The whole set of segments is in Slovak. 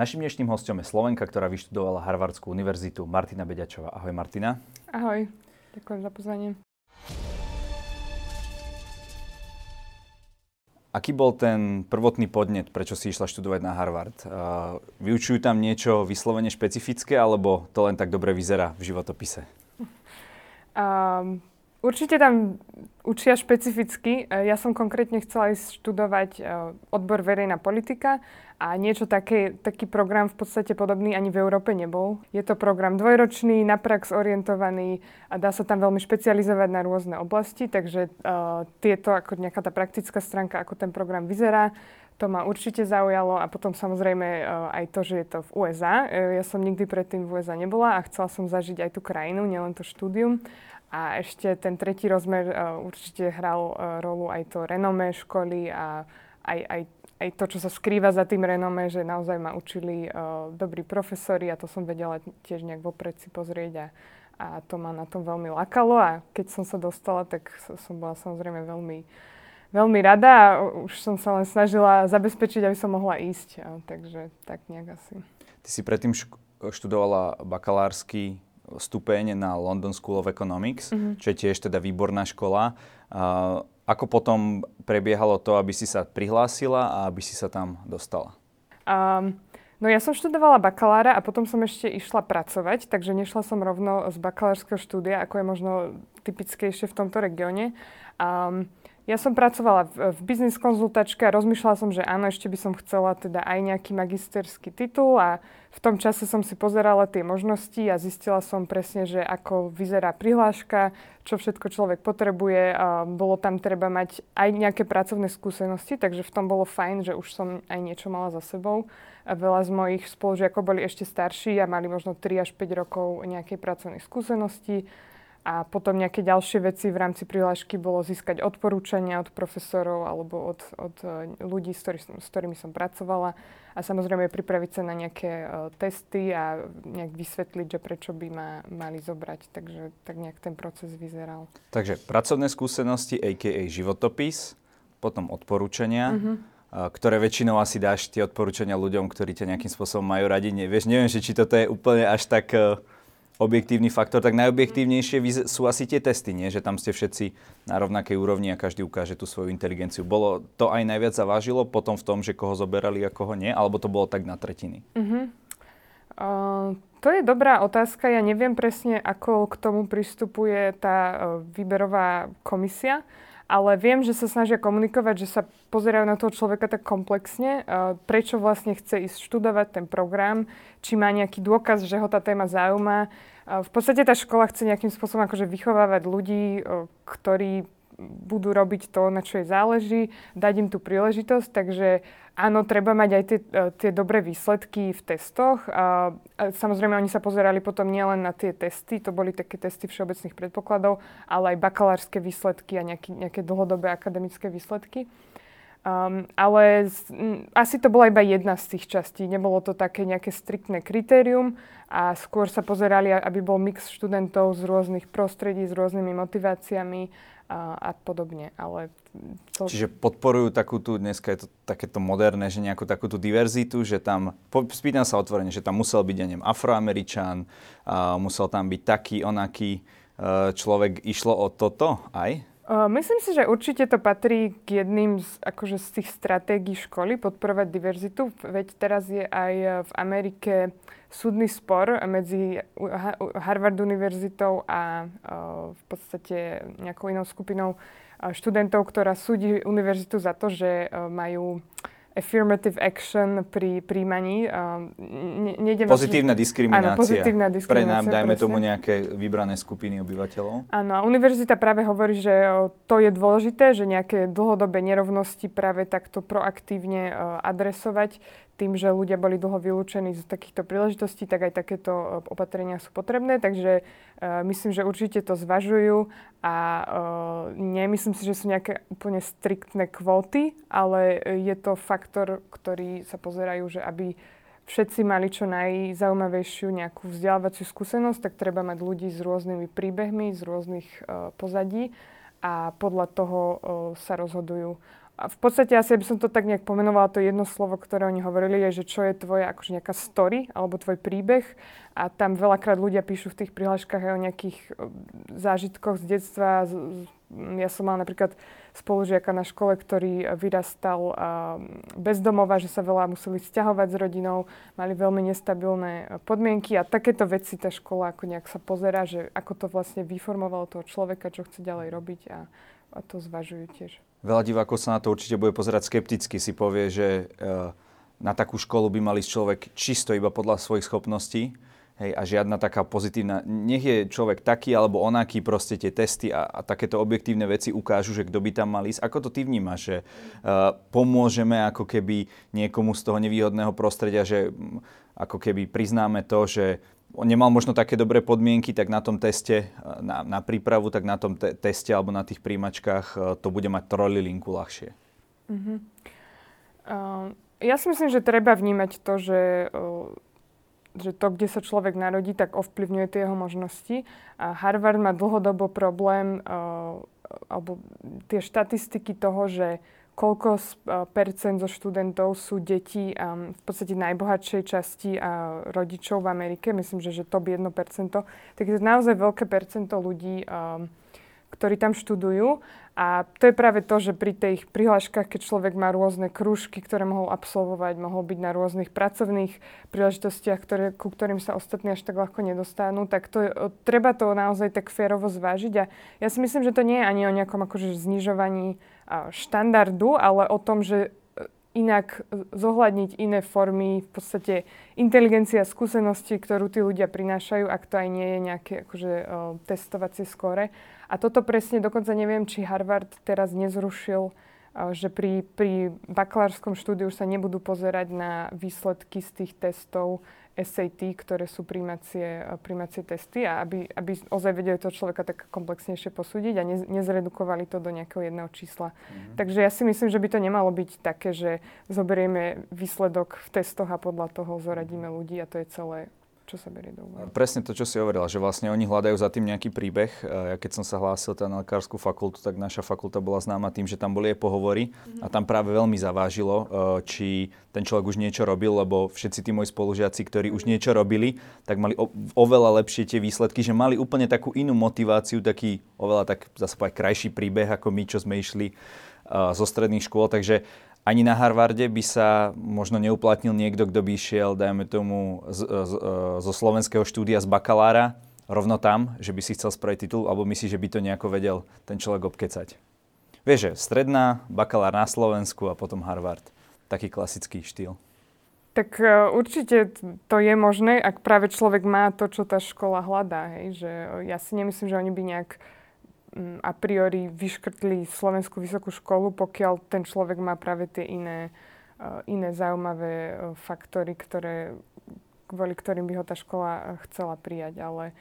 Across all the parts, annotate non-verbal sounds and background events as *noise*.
Našim dnešným hostom je Slovenka, ktorá vyštudovala Harvardskú univerzitu, Martina Beďačová. Ahoj Martina. Ahoj, ďakujem za pozvanie. Aký bol ten prvotný podnet, prečo si išla študovať na Harvard? Uh, vyučujú tam niečo vyslovene špecifické, alebo to len tak dobre vyzerá v životopise? *laughs* Um, určite tam učia špecificky. Ja som konkrétne chcela ísť študovať uh, odbor verejná politika a niečo také, taký program v podstate podobný ani v Európe nebol. Je to program dvojročný, na prax orientovaný a dá sa tam veľmi špecializovať na rôzne oblasti, takže uh, tieto, ako nejaká tá praktická stránka, ako ten program vyzerá, to ma určite zaujalo a potom samozrejme aj to, že je to v USA. Ja som nikdy predtým v USA nebola a chcela som zažiť aj tú krajinu, nielen to štúdium. A ešte ten tretí rozmer uh, určite hral uh, rolu aj to renomé školy a aj, aj aj to, čo sa skrýva za tým renome, že naozaj ma učili uh, dobrí profesori a to som vedela tiež nejak vopred si pozrieť a, a to ma na tom veľmi lakalo a keď som sa dostala, tak som bola samozrejme veľmi, veľmi rada a už som sa len snažila zabezpečiť, aby som mohla ísť. A, takže tak nejak asi. Ty si predtým šk- študovala bakalársky stupeň na London School of Economics, mm-hmm. čo je tiež teda výborná škola. Uh, ako potom prebiehalo to, aby si sa prihlásila a aby si sa tam dostala? Um, no ja som študovala bakalára a potom som ešte išla pracovať, takže nešla som rovno z bakalárskeho štúdia, ako je možno typickejšie v tomto regióne. Um, ja som pracovala v, v biznis konzultačke a rozmýšľala som, že áno, ešte by som chcela teda aj nejaký magisterský titul a v tom čase som si pozerala tie možnosti a zistila som presne, že ako vyzerá prihláška, čo všetko človek potrebuje. A bolo tam treba mať aj nejaké pracovné skúsenosti, takže v tom bolo fajn, že už som aj niečo mala za sebou. A veľa z mojich spolužiakov boli ešte starší a mali možno 3 až 5 rokov nejakej pracovnej skúsenosti a potom nejaké ďalšie veci v rámci prihlášky bolo získať odporúčania od profesorov alebo od, od e, ľudí, s, ktorý, s ktorými som pracovala. A samozrejme pripraviť sa na nejaké uh, testy a nejak vysvetliť, že prečo by ma mali zobrať. Takže tak nejak ten proces vyzeral. Takže pracovné skúsenosti, a.k.a. životopis, potom odporúčania. Mm-hmm ktoré väčšinou asi dáš tie odporúčania ľuďom, ktorí ťa nejakým spôsobom majú radi. Nevieš, neviem, že či toto je úplne až tak objektívny faktor, tak najobjektívnejšie sú asi tie testy, nie? že tam ste všetci na rovnakej úrovni a každý ukáže tú svoju inteligenciu. Bolo to aj najviac zavážilo potom v tom, že koho zoberali a koho nie, alebo to bolo tak na tretiny? Uh-huh. Uh, to je dobrá otázka. Ja neviem presne, ako k tomu pristupuje tá uh, výberová komisia ale viem, že sa snažia komunikovať, že sa pozerajú na toho človeka tak komplexne, uh, prečo vlastne chce ísť študovať ten program, či má nejaký dôkaz, že ho tá téma zaujíma. V podstate tá škola chce nejakým spôsobom akože vychovávať ľudí, uh, ktorí budú robiť to, na čo jej záleží, dať im tú príležitosť, takže áno, treba mať aj tie, e, tie dobré výsledky v testoch. A, a samozrejme, oni sa pozerali potom nielen na tie testy, to boli také testy všeobecných predpokladov, ale aj bakalárske výsledky a nejaký, nejaké dlhodobé akademické výsledky. Um, ale z, m, asi to bola iba jedna z tých častí. Nebolo to také nejaké striktné kritérium a skôr sa pozerali, aby bol mix študentov z rôznych prostredí, s rôznymi motiváciami a, a podobne. Ale to... Čiže podporujú takú tú, dneska je to takéto moderné, že nejakú takú tú diverzitu, že tam, spýtam sa otvorene, že tam musel byť, ja neviem, afroameričan, a musel tam byť taký, onaký e, človek. Išlo o toto aj? Myslím si, že určite to patrí k jedným z, akože z tých stratégií školy podporovať diverzitu. Veď teraz je aj v Amerike súdny spor medzi Harvard univerzitou a uh, v podstate nejakou inou skupinou študentov, ktorá súdi univerzitu za to, že majú affirmative action pri príjmaní. Ne, pozitívna diskriminácia. Áno, pozitívna diskriminácia. Pre nám, dajme presne. tomu nejaké vybrané skupiny obyvateľov. Áno, a univerzita práve hovorí, že to je dôležité, že nejaké dlhodobé nerovnosti práve takto proaktívne adresovať tým, že ľudia boli dlho vylúčení z takýchto príležitostí, tak aj takéto e, opatrenia sú potrebné. Takže uh, myslím, že určite to zvažujú a uh, nemyslím si, že sú nejaké úplne striktné kvóty, ale je to faktor, ktorý sa pozerajú, že aby všetci mali čo najzaujímavejšiu nejakú vzdelávaciu skúsenosť, tak treba mať ľudí s rôznymi príbehmi, z rôznych pozadí a podľa toho sa rozhodujú a v podstate asi, aby som to tak nejak pomenovala, to jedno slovo, ktoré oni hovorili, je, že čo je tvoja akože nejaká story alebo tvoj príbeh. A tam veľakrát ľudia píšu v tých prihláškach aj o nejakých zážitkoch z detstva. Ja som mala napríklad spolužiaka na škole, ktorý vyrastal bez domova, že sa veľa museli stiahovať s rodinou, mali veľmi nestabilné podmienky a takéto veci tá škola ako nejak sa pozera, že ako to vlastne vyformovalo toho človeka, čo chce ďalej robiť a, a to zvažujú tiež. Veľa divákov sa na to určite bude pozerať skepticky. Si povie, že e, na takú školu by mali človek čisto iba podľa svojich schopností. Hej, a žiadna taká pozitívna, nech je človek taký alebo onaký, proste tie testy a, a takéto objektívne veci ukážu, že kto by tam mal ísť. Ako to ty vnímaš, že uh, pomôžeme ako keby niekomu z toho nevýhodného prostredia, že ako keby priznáme to, že nemal možno také dobré podmienky, tak na tom teste, na, na prípravu, tak na tom te- teste alebo na tých príjmačkách e, to bude mať trojlinku ľahšie. Uh-huh. Uh, ja si myslím, že treba vnímať to, že, uh, že to, kde sa človek narodí, tak ovplyvňuje tie jeho možnosti. A Harvard má dlhodobo problém, uh, alebo tie štatistiky toho, že koľko uh, percent zo študentov sú deti um, v podstate najbohatšej časti uh, rodičov v Amerike, myslím, že, že top 1%, tak je to naozaj veľké percento ľudí, um, ktorí tam študujú. A to je práve to, že pri tých prihláškach, keď človek má rôzne krúžky, ktoré mohol absolvovať, mohol byť na rôznych pracovných príležitostiach, ktoré, ku ktorým sa ostatní až tak ľahko nedostanú, tak to, treba to naozaj tak férovo zvážiť. A ja si myslím, že to nie je ani o nejakom akože znižovaní štandardu, ale o tom, že e, inak zohľadniť iné formy, v podstate inteligencia, skúsenosti, ktorú tí ľudia prinášajú, ak to aj nie je nejaké akože, uh, testovacie skóre. A toto presne, dokonca neviem, či Harvard teraz nezrušil, uh, že pri, pri bakalárskom štúdiu sa nebudú pozerať na výsledky z tých testov, SAT, ktoré sú príjmacie, eh, príjmacie testy a aby, aby ozaj vedeli toho človeka tak komplexnejšie posúdiť a ne, nezredukovali to do nejakého jedného čísla. Mm-hmm. Takže ja si myslím, že by to nemalo byť také, že zoberieme výsledok v testoch a podľa toho zoradíme ľudí a to je celé čo sa berie do úvahy. Presne to, čo si hovorila, že vlastne oni hľadajú za tým nejaký príbeh. Ja keď som sa hlásil teda na lekárskú fakultu, tak naša fakulta bola známa tým, že tam boli aj pohovory mm-hmm. a tam práve veľmi zavážilo, e, či ten človek už niečo robil, lebo všetci tí moji spolužiaci, ktorí už niečo robili, tak mali o, oveľa lepšie tie výsledky, že mali úplne takú inú motiváciu, taký oveľa tak zase krajší príbeh, ako my, čo sme išli uh, zo stredných škôl. Takže ani na Harvarde by sa možno neuplatnil niekto, kto by išiel, dajme tomu, z, z, e, zo slovenského štúdia z bakalára rovno tam, že by si chcel spraviť titul, alebo myslíš, že by to nejako vedel ten človek obkecať? Vieš, stredná, bakalár na Slovensku a potom Harvard. Taký klasický štýl. Tak uh, určite to je možné, ak práve človek má to, čo tá škola hľadá. Hej? Že ja si nemyslím, že oni by nejak a priori vyškrtli Slovenskú vysokú školu, pokiaľ ten človek má práve tie iné, uh, iné zaujímavé uh, faktory, ktoré, kvôli ktorým by ho tá škola uh, chcela prijať. Ale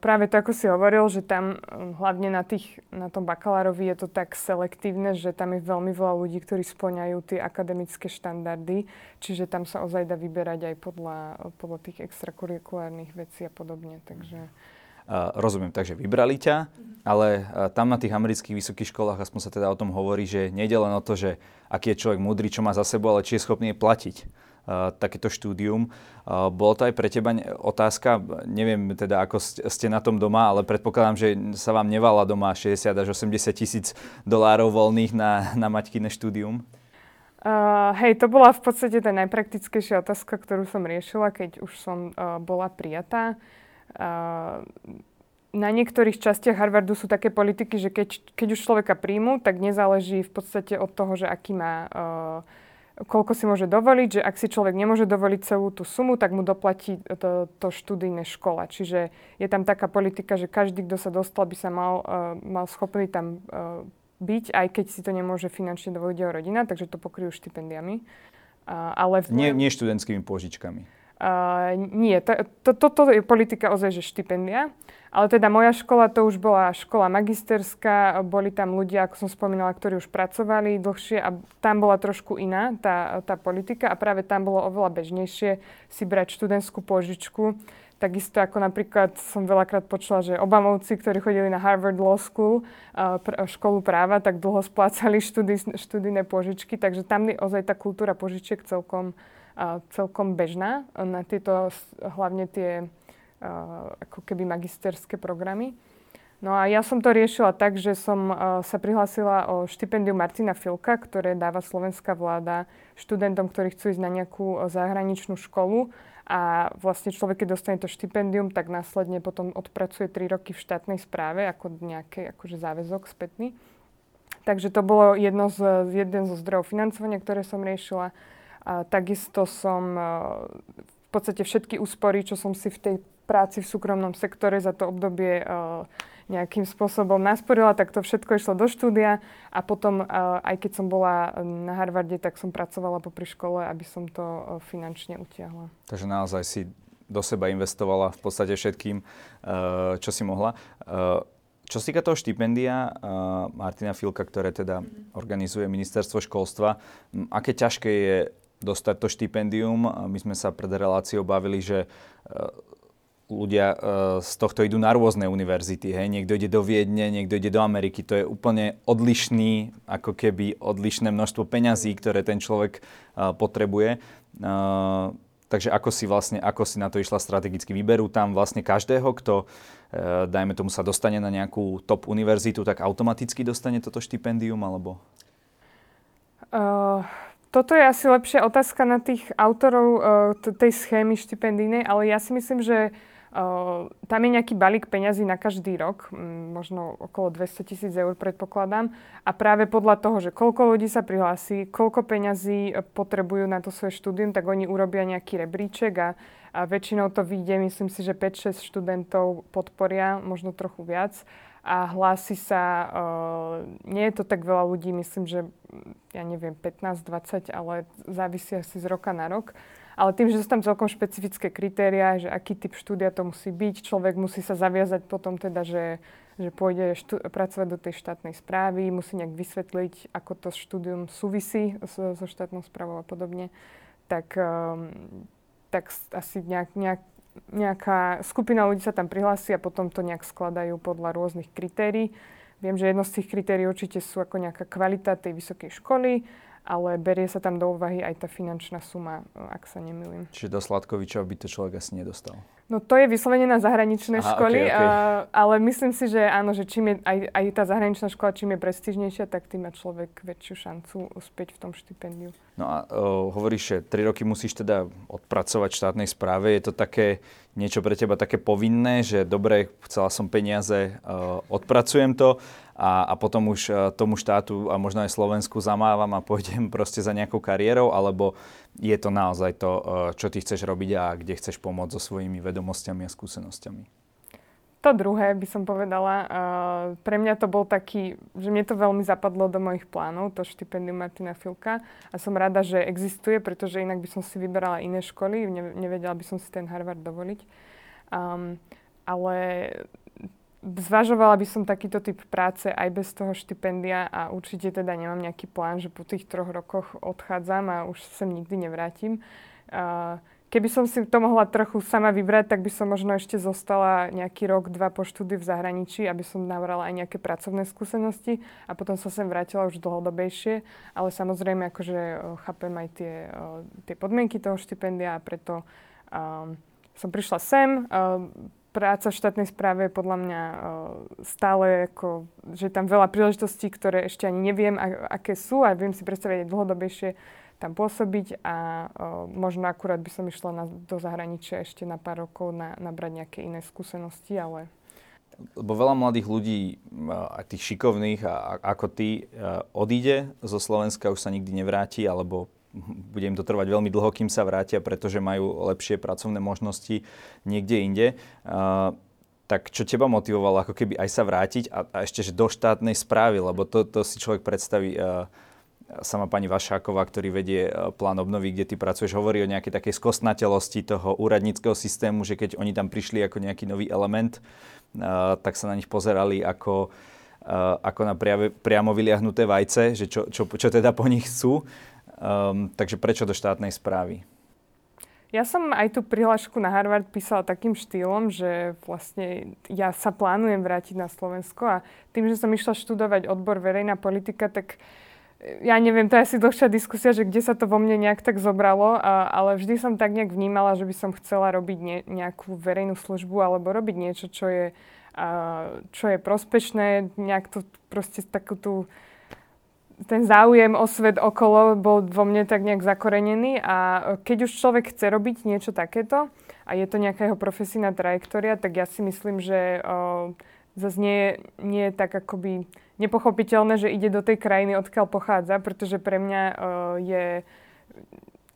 práve to, ako si hovoril, že tam hlavne na, tých, na tom bakalárovi je to tak selektívne, že tam je veľmi veľa ľudí, ktorí splňajú tie akademické štandardy, čiže tam sa ozaj dá vyberať aj podľa, podľa tých extrakurikulárnych vecí a podobne. Takže... Uh, rozumiem, takže vybrali ťa, ale uh, tam na tých amerických vysokých školách, aspoň sa teda o tom hovorí, že nejde len o to, že aký je človek múdry, čo má za sebou, ale či je schopný platiť uh, takéto štúdium. Uh, bolo to aj pre teba otázka, neviem teda, ako ste na tom doma, ale predpokladám, že sa vám nevala doma 60 až 80 tisíc dolárov voľných na, na maťkine štúdium? Uh, hej, to bola v podstate tá najpraktickejšia otázka, ktorú som riešila, keď už som uh, bola prijatá na niektorých častiach Harvardu sú také politiky, že keď, keď už človeka príjmu, tak nezáleží v podstate od toho, že aký má, uh, koľko si môže dovoliť, že ak si človek nemôže dovoliť celú tú sumu, tak mu doplatí to, to študijné škola. Čiže je tam taká politika, že každý, kto sa dostal, by sa mal, uh, mal schopný tam uh, byť, aj keď si to nemôže finančne dovoliť jeho rodina, takže to pokryjú štipendiami. Uh, ale v... nie, nie študentskými pôžičkami. Uh, nie, to, to, toto je politika ozaj, že štipendia, Ale teda moja škola to už bola škola magisterská, boli tam ľudia, ako som spomínala, ktorí už pracovali dlhšie a tam bola trošku iná tá, tá politika a práve tam bolo oveľa bežnejšie si brať študentskú požičku. Takisto ako napríklad som veľakrát počula, že Obamovci, ktorí chodili na Harvard Law School, školu práva, tak dlho splácali študijné študijné požičky, takže tam je ozaj tá kultúra požičiek celkom, celkom bežná na tieto, hlavne tie ako keby magisterské programy. No a ja som to riešila tak, že som sa prihlásila o štipendium Martina Filka, ktoré dáva slovenská vláda študentom, ktorí chcú ísť na nejakú zahraničnú školu. A vlastne človek, keď dostane to štipendium, tak následne potom odpracuje 3 roky v štátnej správe ako nejaký akože záväzok spätný. Takže to bolo jedno z, jeden zo zdrojov financovania, ktoré som riešila. A takisto som v podstate všetky úspory, čo som si v tej práci v súkromnom sektore za to obdobie uh, nejakým spôsobom nasporila, tak to všetko išlo do štúdia a potom, uh, aj keď som bola na Harvarde, tak som pracovala popri škole, aby som to uh, finančne utiahla. Takže naozaj si do seba investovala v podstate všetkým, čo si mohla. Čo sa týka toho štipendia Martina Filka, ktoré teda organizuje ministerstvo školstva, aké ťažké je dostať to štipendium? My sme sa pred reláciou bavili, že ľudia uh, z tohto idú na rôzne univerzity. Hej? Niekto ide do Viedne, niekto ide do Ameriky. To je úplne odlišný, ako keby odlišné množstvo peňazí, ktoré ten človek uh, potrebuje. Takže ako si vlastne, ako si na to išla strategicky? Vyberú tam vlastne každého, kto, dajme tomu, sa dostane na nejakú top univerzitu, tak automaticky dostane toto štipendium, alebo? Uh, toto je asi lepšia otázka na tých autorov uh, tej schémy štipendínej, ale ja si myslím, že Uh, tam je nejaký balík peňazí na každý rok, možno okolo 200 tisíc eur predpokladám. A práve podľa toho, že koľko ľudí sa prihlási, koľko peňazí e, potrebujú na to svoje štúdium, tak oni urobia nejaký rebríček a, a väčšinou to vyjde, myslím si, že 5-6 študentov podporia, možno trochu viac. A hlási sa, nie je to tak veľa ľudí, myslím, že ja neviem, 15-20, ale závisí asi z roka na rok. Ale tým, že sú tam celkom špecifické kritériá, že aký typ štúdia to musí byť, človek musí sa zaviazať potom teda, že, že pôjde štú, pracovať do tej štátnej správy, musí nejak vysvetliť, ako to štúdium súvisí so, so štátnou správou a podobne, tak, um, tak asi nejak, nejak, nejaká skupina ľudí sa tam prihlási a potom to nejak skladajú podľa rôznych kritérií. Viem, že jedno z tých kritérií určite sú ako nejaká kvalita tej vysokej školy, ale berie sa tam do úvahy aj tá finančná suma, ak sa nemýlim. Čiže do Sladkovičov by to človek asi nedostal. No to je vyslovene na zahraničné Aha, školy, okay, okay. Ale myslím si, že áno, že čím je aj, aj tá zahraničná škola, čím je prestížnejšia, tak tým má človek väčšiu šancu uspieť v tom štipendiu. No a uh, hovoríš, že 3 roky musíš teda odpracovať v štátnej správe. Je to také niečo pre teba také povinné, že dobre, chcela som peniaze, uh, odpracujem to a, a potom už uh, tomu štátu a možno aj Slovensku zamávam a pôjdem *laughs* proste za nejakou kariérou, alebo je to naozaj to, uh, čo ty chceš robiť a kde chceš pomôcť so svojimi vedomosťami a skúsenostiami? To druhé by som povedala. Uh, pre mňa to bol taký, že mne to veľmi zapadlo do mojich plánov, to štipendium Martina Filka. A som rada, že existuje, pretože inak by som si vyberala iné školy, ne, nevedela by som si ten Harvard dovoliť. Um, ale zvažovala by som takýto typ práce aj bez toho štipendia a určite teda nemám nejaký plán, že po tých troch rokoch odchádzam a už sem nikdy nevrátim. Keby som si to mohla trochu sama vybrať, tak by som možno ešte zostala nejaký rok, dva po štúdiu v zahraničí, aby som navrala aj nejaké pracovné skúsenosti a potom som sem vrátila už dlhodobejšie. Ale samozrejme, akože chápem aj tie, tie podmienky toho štipendia a preto um, som prišla sem. Um, práca v štátnej správe je podľa mňa uh, stále ako, že tam veľa príležitostí, ktoré ešte ani neviem, a, aké sú a viem si predstaviť aj dlhodobejšie tam pôsobiť a o, možno akurát by som išla na, do zahraničia ešte na pár rokov na, nabrať nejaké iné skúsenosti, ale... Lebo veľa mladých ľudí, aj tých šikovných a, ako ty, odíde zo Slovenska, už sa nikdy nevráti, alebo bude im to trvať veľmi dlho, kým sa vrátia, pretože majú lepšie pracovné možnosti niekde inde. Tak čo teba motivovalo ako keby aj sa vrátiť a, a ešte že do štátnej správy, lebo to, to si človek predstaví sama pani Vašáková, ktorý vedie plán obnovy, kde ty pracuješ, hovorí o nejakej takej skostnatelosti toho úradníckého systému, že keď oni tam prišli ako nejaký nový element, tak sa na nich pozerali ako, ako na priamo vyliahnuté vajce, že čo, čo, čo teda po nich chcú. Um, takže prečo do štátnej správy? Ja som aj tú prihlášku na Harvard písala takým štýlom, že vlastne ja sa plánujem vrátiť na Slovensko a tým, že som išla študovať odbor verejná politika, tak e, ja neviem, to je asi dlhšia diskusia, že kde sa to vo mne nejak tak zobralo, a, ale vždy som tak nejak vnímala, že by som chcela robiť ne, nejakú verejnú službu alebo robiť niečo, čo je, a, čo je prospešné, nejak to proste takú tú ten záujem o svet okolo bol vo mne tak nejak zakorenený a keď už človek chce robiť niečo takéto a je to nejaká jeho profesijná trajektória, tak ja si myslím, že zase nie, nie je tak akoby nepochopiteľné, že ide do tej krajiny, odkiaľ pochádza, pretože pre mňa je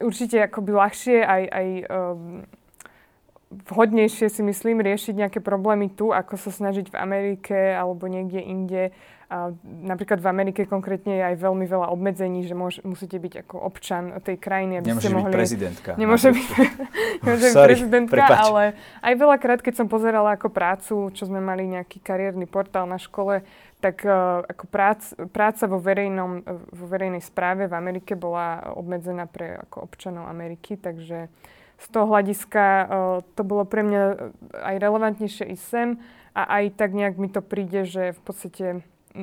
určite akoby ľahšie aj, aj o, vhodnejšie si myslím riešiť nejaké problémy tu, ako sa snažiť v Amerike alebo niekde inde a napríklad v Amerike konkrétne je aj veľmi veľa obmedzení, že môž, musíte byť ako občan tej krajiny, aby Nemôže ste mohli... byť *laughs* prezidentka. Nemôže byť, nemôže byť prezidentka, prepač. ale aj veľakrát, keď som pozerala ako prácu, čo sme mali nejaký kariérny portál na škole, tak uh, ako prác, práca vo, verejnom, vo verejnej správe v Amerike bola obmedzená pre ako občanov Ameriky, takže z toho hľadiska uh, to bolo pre mňa aj relevantnejšie ísť sem a aj tak nejak mi to príde, že v podstate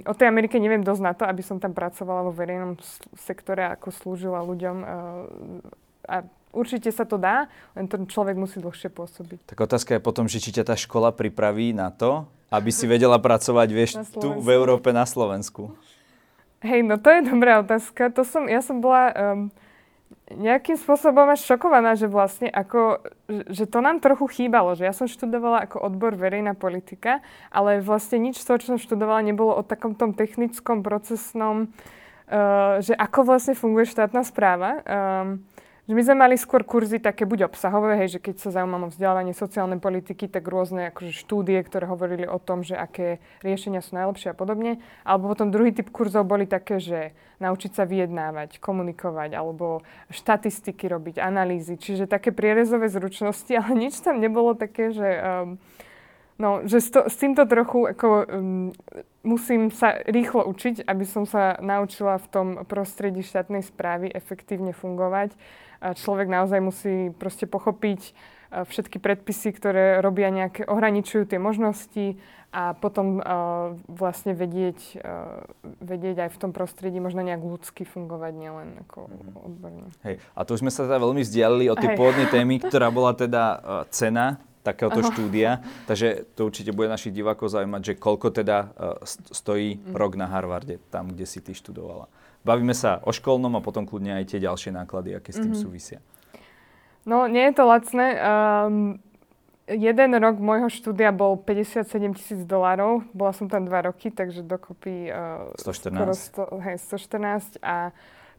o tej Amerike neviem dosť na to, aby som tam pracovala vo verejnom sektore, ako slúžila ľuďom. Eh, a určite sa to dá, len ten človek musí dlhšie pôsobiť. Tak otázka je potom, že či ťa tá škola pripraví na to, aby si vedela pracovať, vieš, tu v Európe na Slovensku. Hej, no to je dobrá otázka. To som, ja som bola... Um, nejakým spôsobom až šokovaná, že vlastne ako, že to nám trochu chýbalo, že ja som študovala ako odbor verejná politika, ale vlastne nič z toho, čo som študovala, nebolo o takom tom technickom, procesnom, uh, že ako vlastne funguje štátna správa. Um, že my sme mali skôr kurzy také buď obsahové, hej, že keď sa zaujímam o vzdelávanie sociálnej politiky, tak rôzne akože štúdie, ktoré hovorili o tom, že aké riešenia sú najlepšie a podobne. Alebo potom druhý typ kurzov boli také, že naučiť sa vyjednávať, komunikovať, alebo štatistiky robiť, analýzy. Čiže také prierezové zručnosti, *laughs* ale nič tam nebolo také, že... Um, No, že s, to, s týmto trochu ako, um, musím sa rýchlo učiť, aby som sa naučila v tom prostredí štátnej správy efektívne fungovať človek naozaj musí proste pochopiť všetky predpisy, ktoré robia nejaké, ohraničujú tie možnosti a potom uh, vlastne vedieť, uh, vedieť aj v tom prostredí možno nejak ľudsky fungovať, nielen ako mm-hmm. odborne. Hej, a tu už sme sa teda veľmi vzdialili od tej pôvodnej témy, *laughs* ktorá bola teda uh, cena takéhoto Aha. štúdia. Takže to určite bude našich divákov zaujímať, že koľko teda uh, stojí mm. rok na Harvarde, tam, kde si ty študovala. Bavíme sa o školnom a potom kľudne aj tie ďalšie náklady, aké s tým mm-hmm. súvisia. No, nie je to lacné. Um, jeden rok môjho štúdia bol 57 tisíc dolárov. Bola som tam dva roky, takže dokopy... Uh, 114. 100, hej, 114 a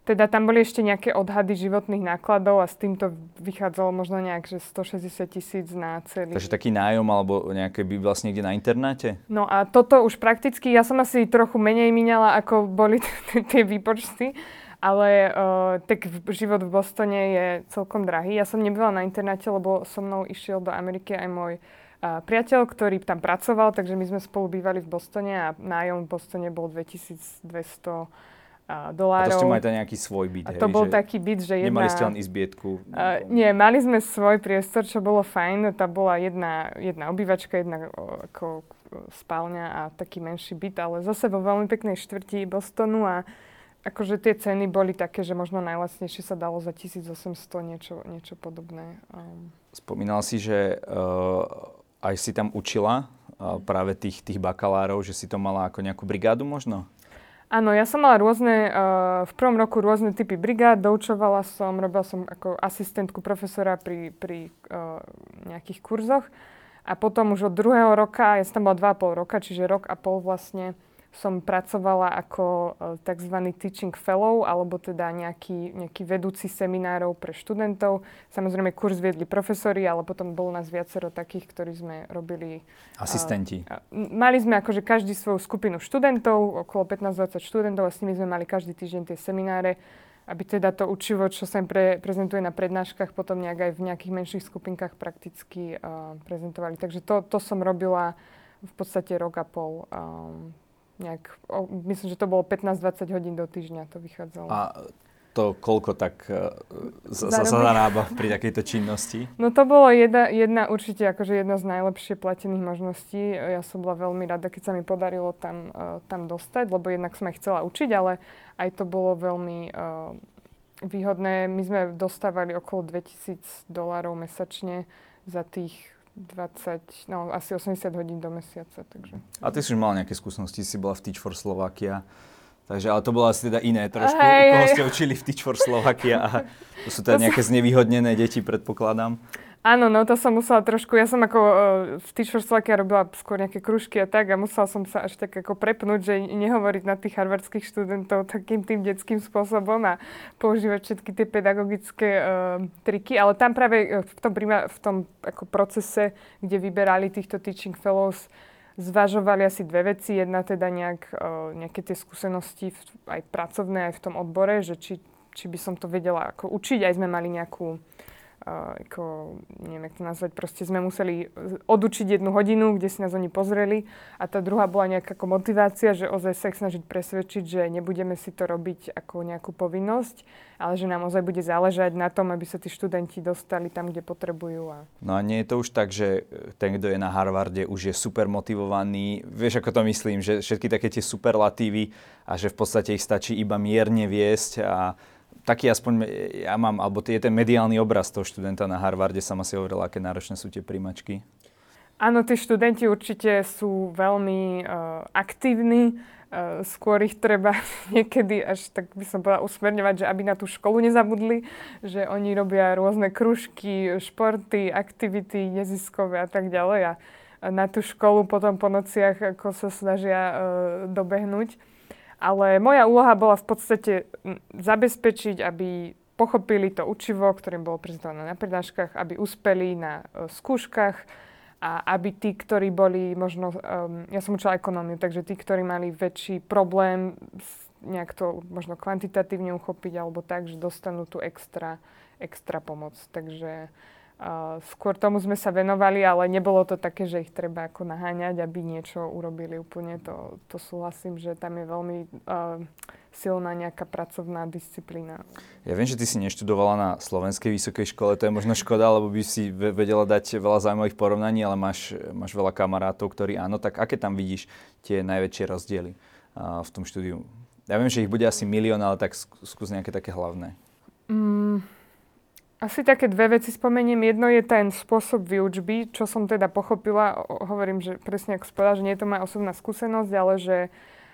teda tam boli ešte nejaké odhady životných nákladov a s týmto vychádzalo možno nejak, že 160 tisíc na celý. Takže taký nájom alebo nejaké by vlastne niekde na internáte? No a toto už prakticky, ja som asi trochu menej minala, ako boli *laughs* tie výpočty, ale uh, tak život v Bostone je celkom drahý. Ja som nebyla na internáte, lebo so mnou išiel do Ameriky aj môj uh, priateľ, ktorý tam pracoval, takže my sme spolu bývali v Bostone a nájom v Bostone bol 2200 dolárov. A to ste mali nejaký svoj byt, A to hej, bol taký byt, že jedna... Nemali ste len izbietku? Uh, nie, mali sme svoj priestor, čo bolo fajn. Tá bola jedna, jedna obývačka, jedna ako spálňa a taký menší byt, ale zase vo veľmi peknej štvrti Bostonu a akože tie ceny boli také, že možno najlacnejšie sa dalo za 1800 niečo, niečo podobné. Um. Spomínal si, že uh, aj si tam učila uh, práve tých, tých bakalárov, že si to mala ako nejakú brigádu možno? Áno, ja som mala rôzne, uh, v prvom roku rôzne typy brigád, doučovala som, robila som ako asistentku profesora pri, pri uh, nejakých kurzoch. A potom už od druhého roka, ja som tam bola dva a pol roka, čiže rok a pol vlastne som pracovala ako uh, tzv. teaching fellow, alebo teda nejaký, nejaký vedúci seminárov pre študentov. Samozrejme, kurz viedli profesori, ale potom bolo nás viacero takých, ktorí sme robili... Asistenti. Uh, mali sme akože každý svoju skupinu študentov, okolo 15-20 študentov a s nimi sme mali každý týždeň tie semináre aby teda to učivo, čo sa im pre, prezentuje na prednáškach, potom nejak aj v nejakých menších skupinkách prakticky uh, prezentovali. Takže to, to som robila v podstate rok a pol. Um, nejak, o, myslím, že to bolo 15-20 hodín do týždňa, to vychádzalo. A to koľko tak uh, sa zarába pri takejto činnosti? *laughs* No to bolo jedna, jedna určite akože jedna z najlepšie platených možností. Ja som bola veľmi rada, keď sa mi podarilo tam, uh, tam dostať, lebo jednak som aj chcela učiť, ale aj to bolo veľmi uh, výhodné. My sme dostávali okolo 2000 dolárov mesačne za tých 20, no asi 80 hodín do mesiaca. Takže. A ty si už mal nejaké skúsenosti, si bola v Teach for Slovakia. Takže, ale to bolo asi teda iné trošku, hej, koho hej. ste učili v Teach for Slovakia a to sú teda nejaké znevýhodnené deti, predpokladám. Áno, no to som musela trošku, ja som ako uh, v Teach for Slovakia robila skôr nejaké kružky a tak a musela som sa až tak ako prepnúť, že nehovoriť na tých harvardských študentov takým tým detským spôsobom a používať všetky tie pedagogické uh, triky, ale tam práve v tom, prima, v tom ako procese, kde vyberali týchto teaching fellows, zvažovali asi dve veci. Jedna teda nejak, nejaké tie skúsenosti v, aj pracovné, aj v tom odbore, že či, či by som to vedela ako učiť. Aj sme mali nejakú ako, neviem, jak to nazvať, proste sme museli odučiť jednu hodinu, kde si nás oni pozreli a tá druhá bola nejaká ako motivácia, že ozaj sa snažiť presvedčiť, že nebudeme si to robiť ako nejakú povinnosť, ale že nám ozaj bude záležať na tom, aby sa tí študenti dostali tam, kde potrebujú. A... No a nie je to už tak, že ten, kto je na Harvarde, už je super motivovaný. Vieš, ako to myslím, že všetky také tie superlatívy a že v podstate ich stačí iba mierne viesť a taký aspoň ja mám, alebo je ten mediálny obraz toho študenta na Harvarde, sama si hovorila, aké náročné sú tie príjmačky. Áno, tí študenti určite sú veľmi uh, aktívni. Uh, skôr ich treba *laughs* niekedy až tak by som povedala usmerňovať, že aby na tú školu nezabudli, že oni robia rôzne kružky, športy, aktivity neziskové a tak ďalej a na tú školu potom po nociach ako sa snažia uh, dobehnúť. Ale moja úloha bola v podstate zabezpečiť, aby pochopili to učivo, ktorým bolo prezentované na prednáškach, aby uspeli na uh, skúškach a aby tí, ktorí boli možno, um, ja som učila ekonómiu, takže tí, ktorí mali väčší problém nejak to možno kvantitatívne uchopiť alebo tak, že dostanú tú extra, extra pomoc. Takže Uh, skôr tomu sme sa venovali, ale nebolo to také, že ich treba ako naháňať, aby niečo urobili úplne. To, to súhlasím, že tam je veľmi uh, silná nejaká pracovná disciplína. Ja viem, že ty si neštudovala na Slovenskej vysokej škole, to je možno škoda, lebo by si vedela dať veľa zaujímavých porovnaní, ale máš, máš veľa kamarátov, ktorí áno, tak aké tam vidíš tie najväčšie rozdiely uh, v tom štúdiu? Ja viem, že ich bude asi milión, ale tak skús nejaké také hlavné. Mm, asi také dve veci spomeniem. Jedno je ten spôsob výučby, čo som teda pochopila. Hovorím, že presne ako spovedal, že nie je to moja osobná skúsenosť, ale že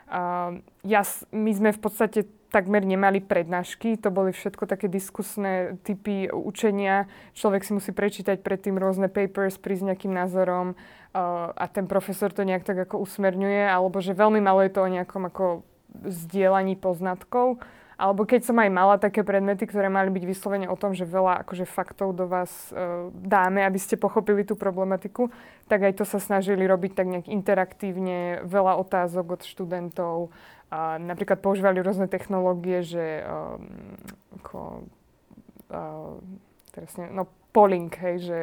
uh, ja, my sme v podstate takmer nemali prednášky, to boli všetko také diskusné typy učenia. Človek si musí prečítať predtým rôzne papers, prísť nejakým názorom uh, a ten profesor to nejak tak ako usmerňuje, alebo že veľmi malo je to o nejakom ako zdieľaní poznatkov. Alebo keď som aj mala také predmety, ktoré mali byť vyslovene o tom, že veľa akože faktov do vás e, dáme, aby ste pochopili tú problematiku, tak aj to sa snažili robiť tak nejak interaktívne, veľa otázok od študentov. A napríklad používali rôzne technológie, že um, ako, uh, teraz ne, no, polling, hej, že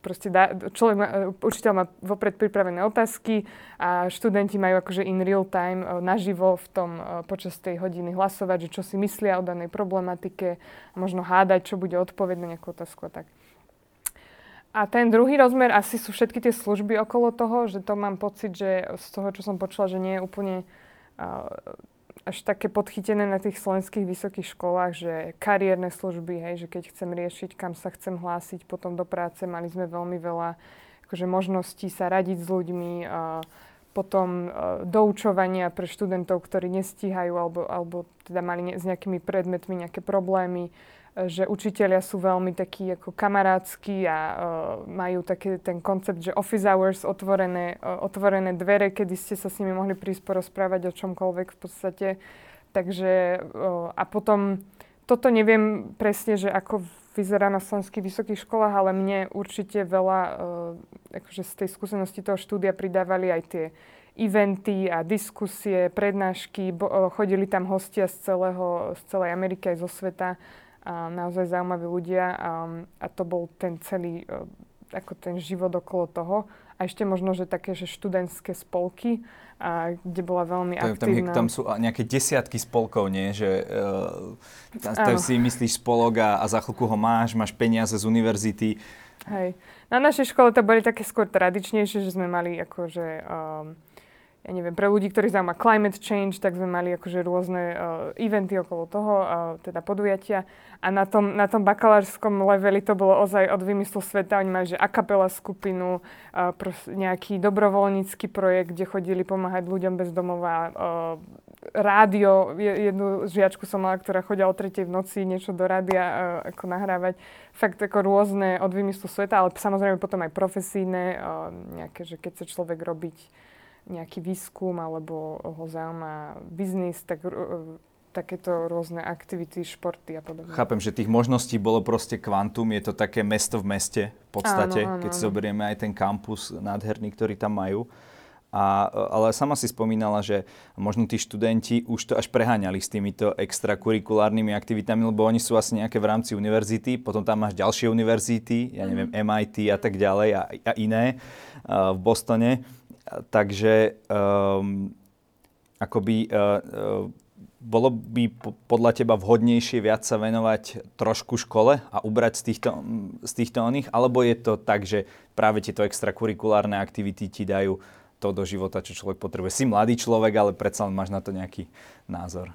proste dá, človek má, učiteľ má vopred pripravené otázky a študenti majú akože in real time e, naživo v tom e, počas tej hodiny hlasovať, že čo si myslia o danej problematike možno hádať, čo bude odpoveď na nejakú otázku a tak. A ten druhý rozmer asi sú všetky tie služby okolo toho, že to mám pocit, že z toho, čo som počula, že nie je úplne uh, až také podchytené na tých slovenských vysokých školách, že kariérne služby, hej, že keď chcem riešiť, kam sa chcem hlásiť potom do práce, mali sme veľmi veľa akože, možností sa radiť s ľuďmi, a potom a, doučovania pre študentov, ktorí nestíhajú alebo, alebo teda mali ne, s nejakými predmetmi nejaké problémy, že učitelia sú veľmi takí ako kamarádsky a uh, majú taký ten koncept, že office hours, otvorené, uh, otvorené dvere, kedy ste sa s nimi mohli prísť porozprávať o čomkoľvek v podstate. Takže uh, a potom toto neviem presne, že ako vyzerá na slovenských vysokých školách, ale mne určite veľa uh, akože z tej skúsenosti toho štúdia pridávali aj tie eventy a diskusie, prednášky. Bo, chodili tam hostia z, celého, z celej Ameriky aj zo sveta naozaj zaujímaví ľudia a, to bol ten celý, e, ako ten život okolo toho. A ešte možno, že také, že študentské spolky, a, kde bola veľmi to, aktívna. Tam, tam sú nejaké desiatky spolkov, nie? Že uh, tam, tam si myslíš spolok a, a za chvíľku ho máš, máš peniaze z univerzity. Hej. Na našej škole to boli také skôr tradičnejšie, že sme mali akože... Um, ja neviem, pre ľudí, ktorí zaujíma climate change, tak sme mali akože rôzne uh, eventy okolo toho, uh, teda podujatia. A na tom, na tom bakalárskom leveli to bolo ozaj od vymyslu sveta. Oni mali, že akapela skupinu, uh, pros, nejaký dobrovoľnícky projekt, kde chodili pomáhať ľuďom bez domova. Uh, rádio, jednu žiačku som mala, ktorá chodila o tretej v noci niečo do rádia uh, ako nahrávať. Fakt ako rôzne od vymyslu sveta, ale samozrejme potom aj profesíne, uh, nejaké, že keď sa človek robiť nejaký výskum alebo ho zaujíma biznis, tak takéto rôzne aktivity, športy a podobne. Chápem, že tých možností bolo proste kvantum, je to také mesto v meste v podstate, áno, áno, keď si zoberieme aj ten kampus nádherný, ktorý tam majú. A, ale sama si spomínala, že možno tí študenti už to až preháňali s týmito extrakurikulárnymi aktivitami, lebo oni sú asi nejaké v rámci univerzity, potom tam máš ďalšie univerzity, ja neviem. MIT a tak ďalej a, a iné uh, v Bostone takže um, akoby uh, uh, bolo by podľa teba vhodnejšie viac sa venovať trošku škole a ubrať z týchto, z týchto oných, alebo je to tak, že práve tieto extrakurikulárne aktivity ti dajú to do života, čo človek potrebuje. Si mladý človek, ale predsa len máš na to nejaký názor.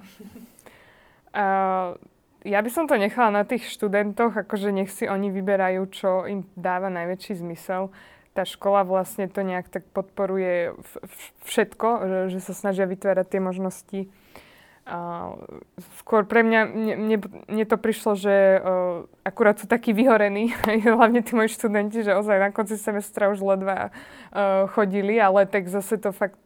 Uh, ja by som to nechala na tých študentoch, akože nech si oni vyberajú, čo im dáva najväčší zmysel tá škola vlastne to nejak tak podporuje všetko, že, že sa snažia vytvárať tie možnosti a skôr pre mňa, mne, mne, to prišlo, že uh, akurát sú takí vyhorení, *laughs* hlavne tí moji študenti, že ozaj na konci semestra už ledva uh, chodili, ale tak zase to fakt,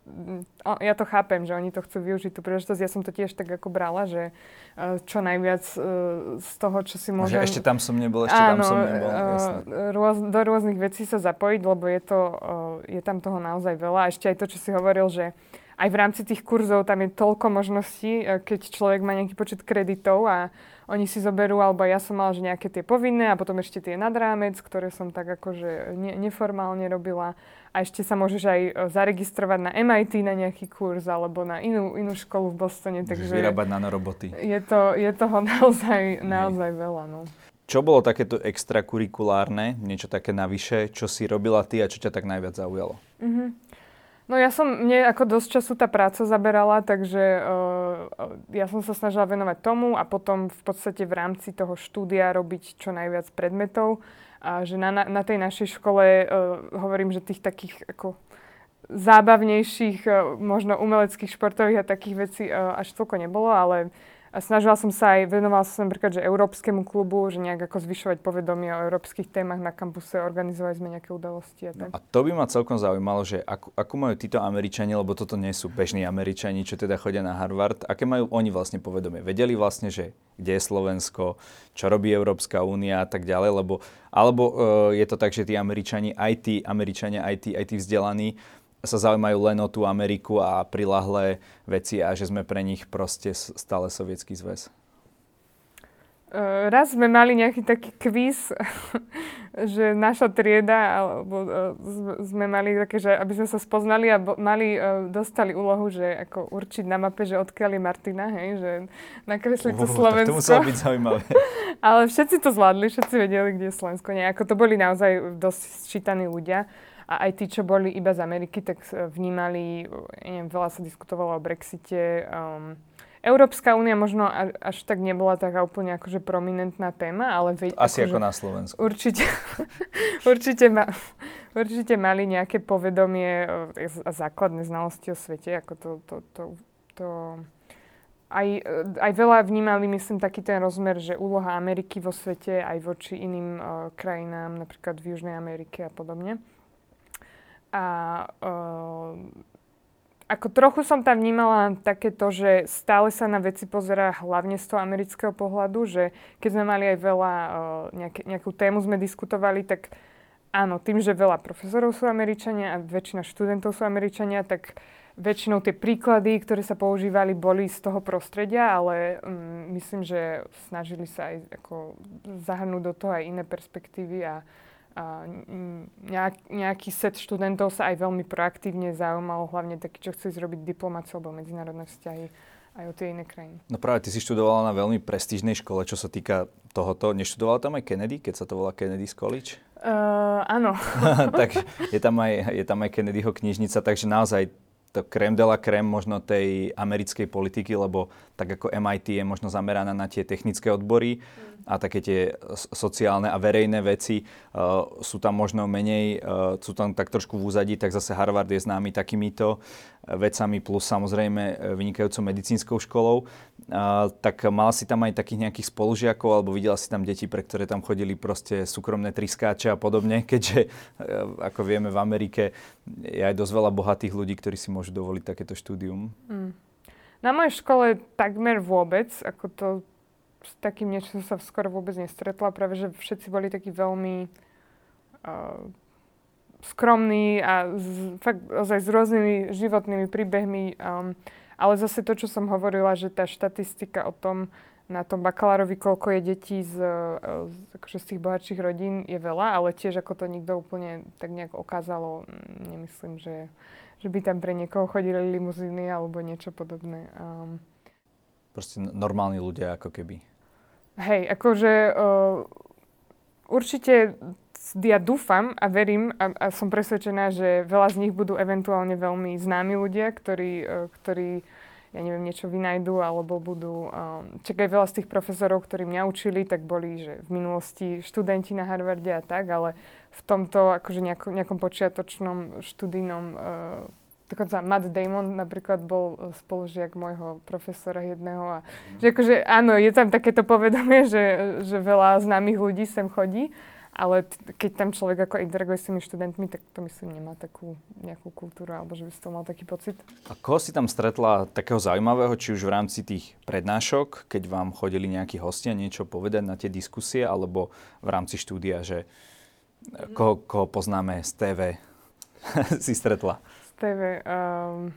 uh, ja to chápem, že oni to chcú využiť tú príležitosť. Ja som to tiež tak ako brala, že uh, čo najviac uh, z toho, čo si môžem... Že ešte tam som nebol, ešte Áno, tam som nebol, uh, rôz, do rôznych vecí sa zapojiť, lebo je to, uh, je tam toho naozaj veľa. A ešte aj to, čo si hovoril, že aj v rámci tých kurzov tam je toľko možností, e, keď človek má nejaký počet kreditov a oni si zoberú, alebo ja som mala, že nejaké tie povinné a potom ešte tie nad rámec, ktoré som tak akože ne, neformálne robila. A ešte sa môžeš aj e, zaregistrovať na MIT na nejaký kurz alebo na inú, inú školu v Bostone. Takže vyrábať nanoroboty. Je, to, je toho *laughs* naozaj, naozaj veľa. No. Čo bolo takéto extrakurikulárne, niečo také navyše, čo si robila ty a čo ťa tak najviac zaujalo? Mm-hmm. No ja som, mne ako dosť času tá práca zaberala, takže uh, ja som sa snažila venovať tomu a potom v podstate v rámci toho štúdia robiť čo najviac predmetov. A že na, na tej našej škole uh, hovorím, že tých takých ako zábavnejších, uh, možno umeleckých, športových a takých vecí uh, až toľko nebolo, ale a snažila som sa aj, venovala som sa napríklad, že Európskemu klubu, že nejak ako zvyšovať povedomie o európskych témach na kampuse, organizovali sme nejaké udalosti a tak. No a to by ma celkom zaujímalo, že ako, ako majú títo Američania, lebo toto nie sú bežní Američani, čo teda chodia na Harvard, aké majú oni vlastne povedomie? Vedeli vlastne, že kde je Slovensko, čo robí Európska únia a tak ďalej, lebo alebo uh, je to tak, že tí Američani, aj tí Američania, aj tí, aj tí vzdelaní, sa zaujímajú len o tú Ameriku a prilahlé veci a že sme pre nich proste stále sovietský zväz? Raz sme mali nejaký taký kvíz, *laughs* že naša trieda, alebo uh, sme mali také, že aby sme sa spoznali a mali, uh, dostali úlohu, že ako určiť na mape, že odkiaľ je Martina, hej, že nakresliť to Slovensko. To muselo byť zaujímavé. *laughs* Ale všetci to zvládli, všetci vedeli, kde je Slovensko. Nie, ako to boli naozaj dosť sčítaní ľudia. A aj tí, čo boli iba z Ameriky, tak vnímali, neviem, veľa sa diskutovalo o Brexite. Um, Európska únia možno až, tak nebola taká úplne akože prominentná téma, ale... Ve, Asi akože, ako na Slovensku. Určite, *laughs* určite, ma, určite mali nejaké povedomie a základné znalosti o svete, ako to, to, to, to aj, aj veľa vnímali, myslím, taký ten rozmer, že úloha Ameriky vo svete aj voči iným uh, krajinám, napríklad v Južnej Amerike a podobne. A uh, ako trochu som tam vnímala také to, že stále sa na veci pozerá hlavne z toho amerického pohľadu, že keď sme mali aj veľa, uh, nejaké, nejakú tému sme diskutovali, tak áno, tým, že veľa profesorov sú Američania a väčšina študentov sú Američania, tak väčšinou tie príklady, ktoré sa používali, boli z toho prostredia, ale um, myslím, že snažili sa aj ako zahrnúť do toho aj iné perspektívy a a nejak, nejaký set študentov sa aj veľmi proaktívne zaujímalo, hlavne taký, čo chce zrobiť diplomáciu alebo medzinárodné vzťahy aj o tie iné krajiny. No práve ty si študovala na veľmi prestížnej škole, čo sa týka tohoto. Neštudovala tam aj Kennedy, keď sa to volá Kennedy's College? Uh, áno. *laughs* tak je tam, aj, je tam aj Kennedyho knižnica, takže naozaj to krem de la krem možno tej americkej politiky, lebo tak ako MIT je možno zameraná na tie technické odbory, a také tie sociálne a verejné veci uh, sú tam možno menej, uh, sú tam tak trošku v úzadí, tak zase Harvard je známy takýmito uh, vecami, plus samozrejme vynikajúcou medicínskou školou. Uh, tak mal si tam aj takých nejakých spolužiakov, alebo videla si tam deti, pre ktoré tam chodili proste súkromné triskáče a podobne, *laughs* keďže, uh, ako vieme, v Amerike je aj dosť veľa bohatých ľudí, ktorí si môžu dovoliť takéto štúdium. Mm. Na mojej škole takmer vôbec, ako to s takým niečím som sa skoro vôbec nestretla, práve že všetci boli takí veľmi uh, skromní a z, fakt ozaj s rôznymi životnými príbehmi. Um, ale zase to, čo som hovorila, že tá štatistika o tom, na tom bakalárovi, koľko je detí z, z, akože z tých bohatších rodín, je veľa, ale tiež ako to nikto úplne tak nejak okázalo, mm, nemyslím, že, že by tam pre niekoho chodili limuzíny alebo niečo podobné. Um, Proste normálni ľudia ako keby. Hej, akože uh, určite ja dúfam a verím a, a som presvedčená, že veľa z nich budú eventuálne veľmi známi ľudia, ktorí, uh, ktorí ja neviem, niečo vynajdu, alebo budú... Um, čakaj, veľa z tých profesorov, ktorí mňa učili, tak boli, že v minulosti študenti na Harvarde a tak, ale v tomto akože nejako, nejakom počiatočnom študijnom uh, dokonca Matt Damon napríklad bol e, spolužiak môjho profesora jedného a že akože áno, je tam takéto povedomie, *laughs* že, že veľa známych ľudí sem chodí, ale t- keď tam človek ako interaguje s tými študentmi, tak to myslím nemá takú nejakú kultúru, alebo že by si to mal taký pocit. A koho si tam stretla takého zaujímavého, či už v rámci tých prednášok, keď vám chodili nejakí hostia niečo povedať na tie diskusie, alebo v rámci štúdia, že mm. koho, koho poznáme z TV *laughs* si stretla? TV. Um,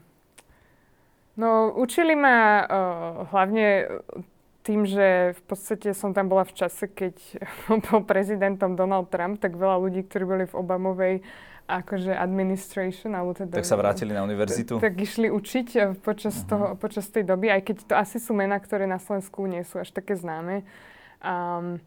no, učili ma uh, hlavne tým, že v podstate som tam bola v čase, keď *laughs* bol prezidentom Donald Trump, tak veľa ľudí, ktorí boli v Obamovej akože administration, alebo teda... Tak sa vrátili na univerzitu? Tak išli učiť eh, počas, uh-huh. toho, počas tej doby, aj keď to asi sú mená, ktoré na Slovensku nie sú až také známe. Um,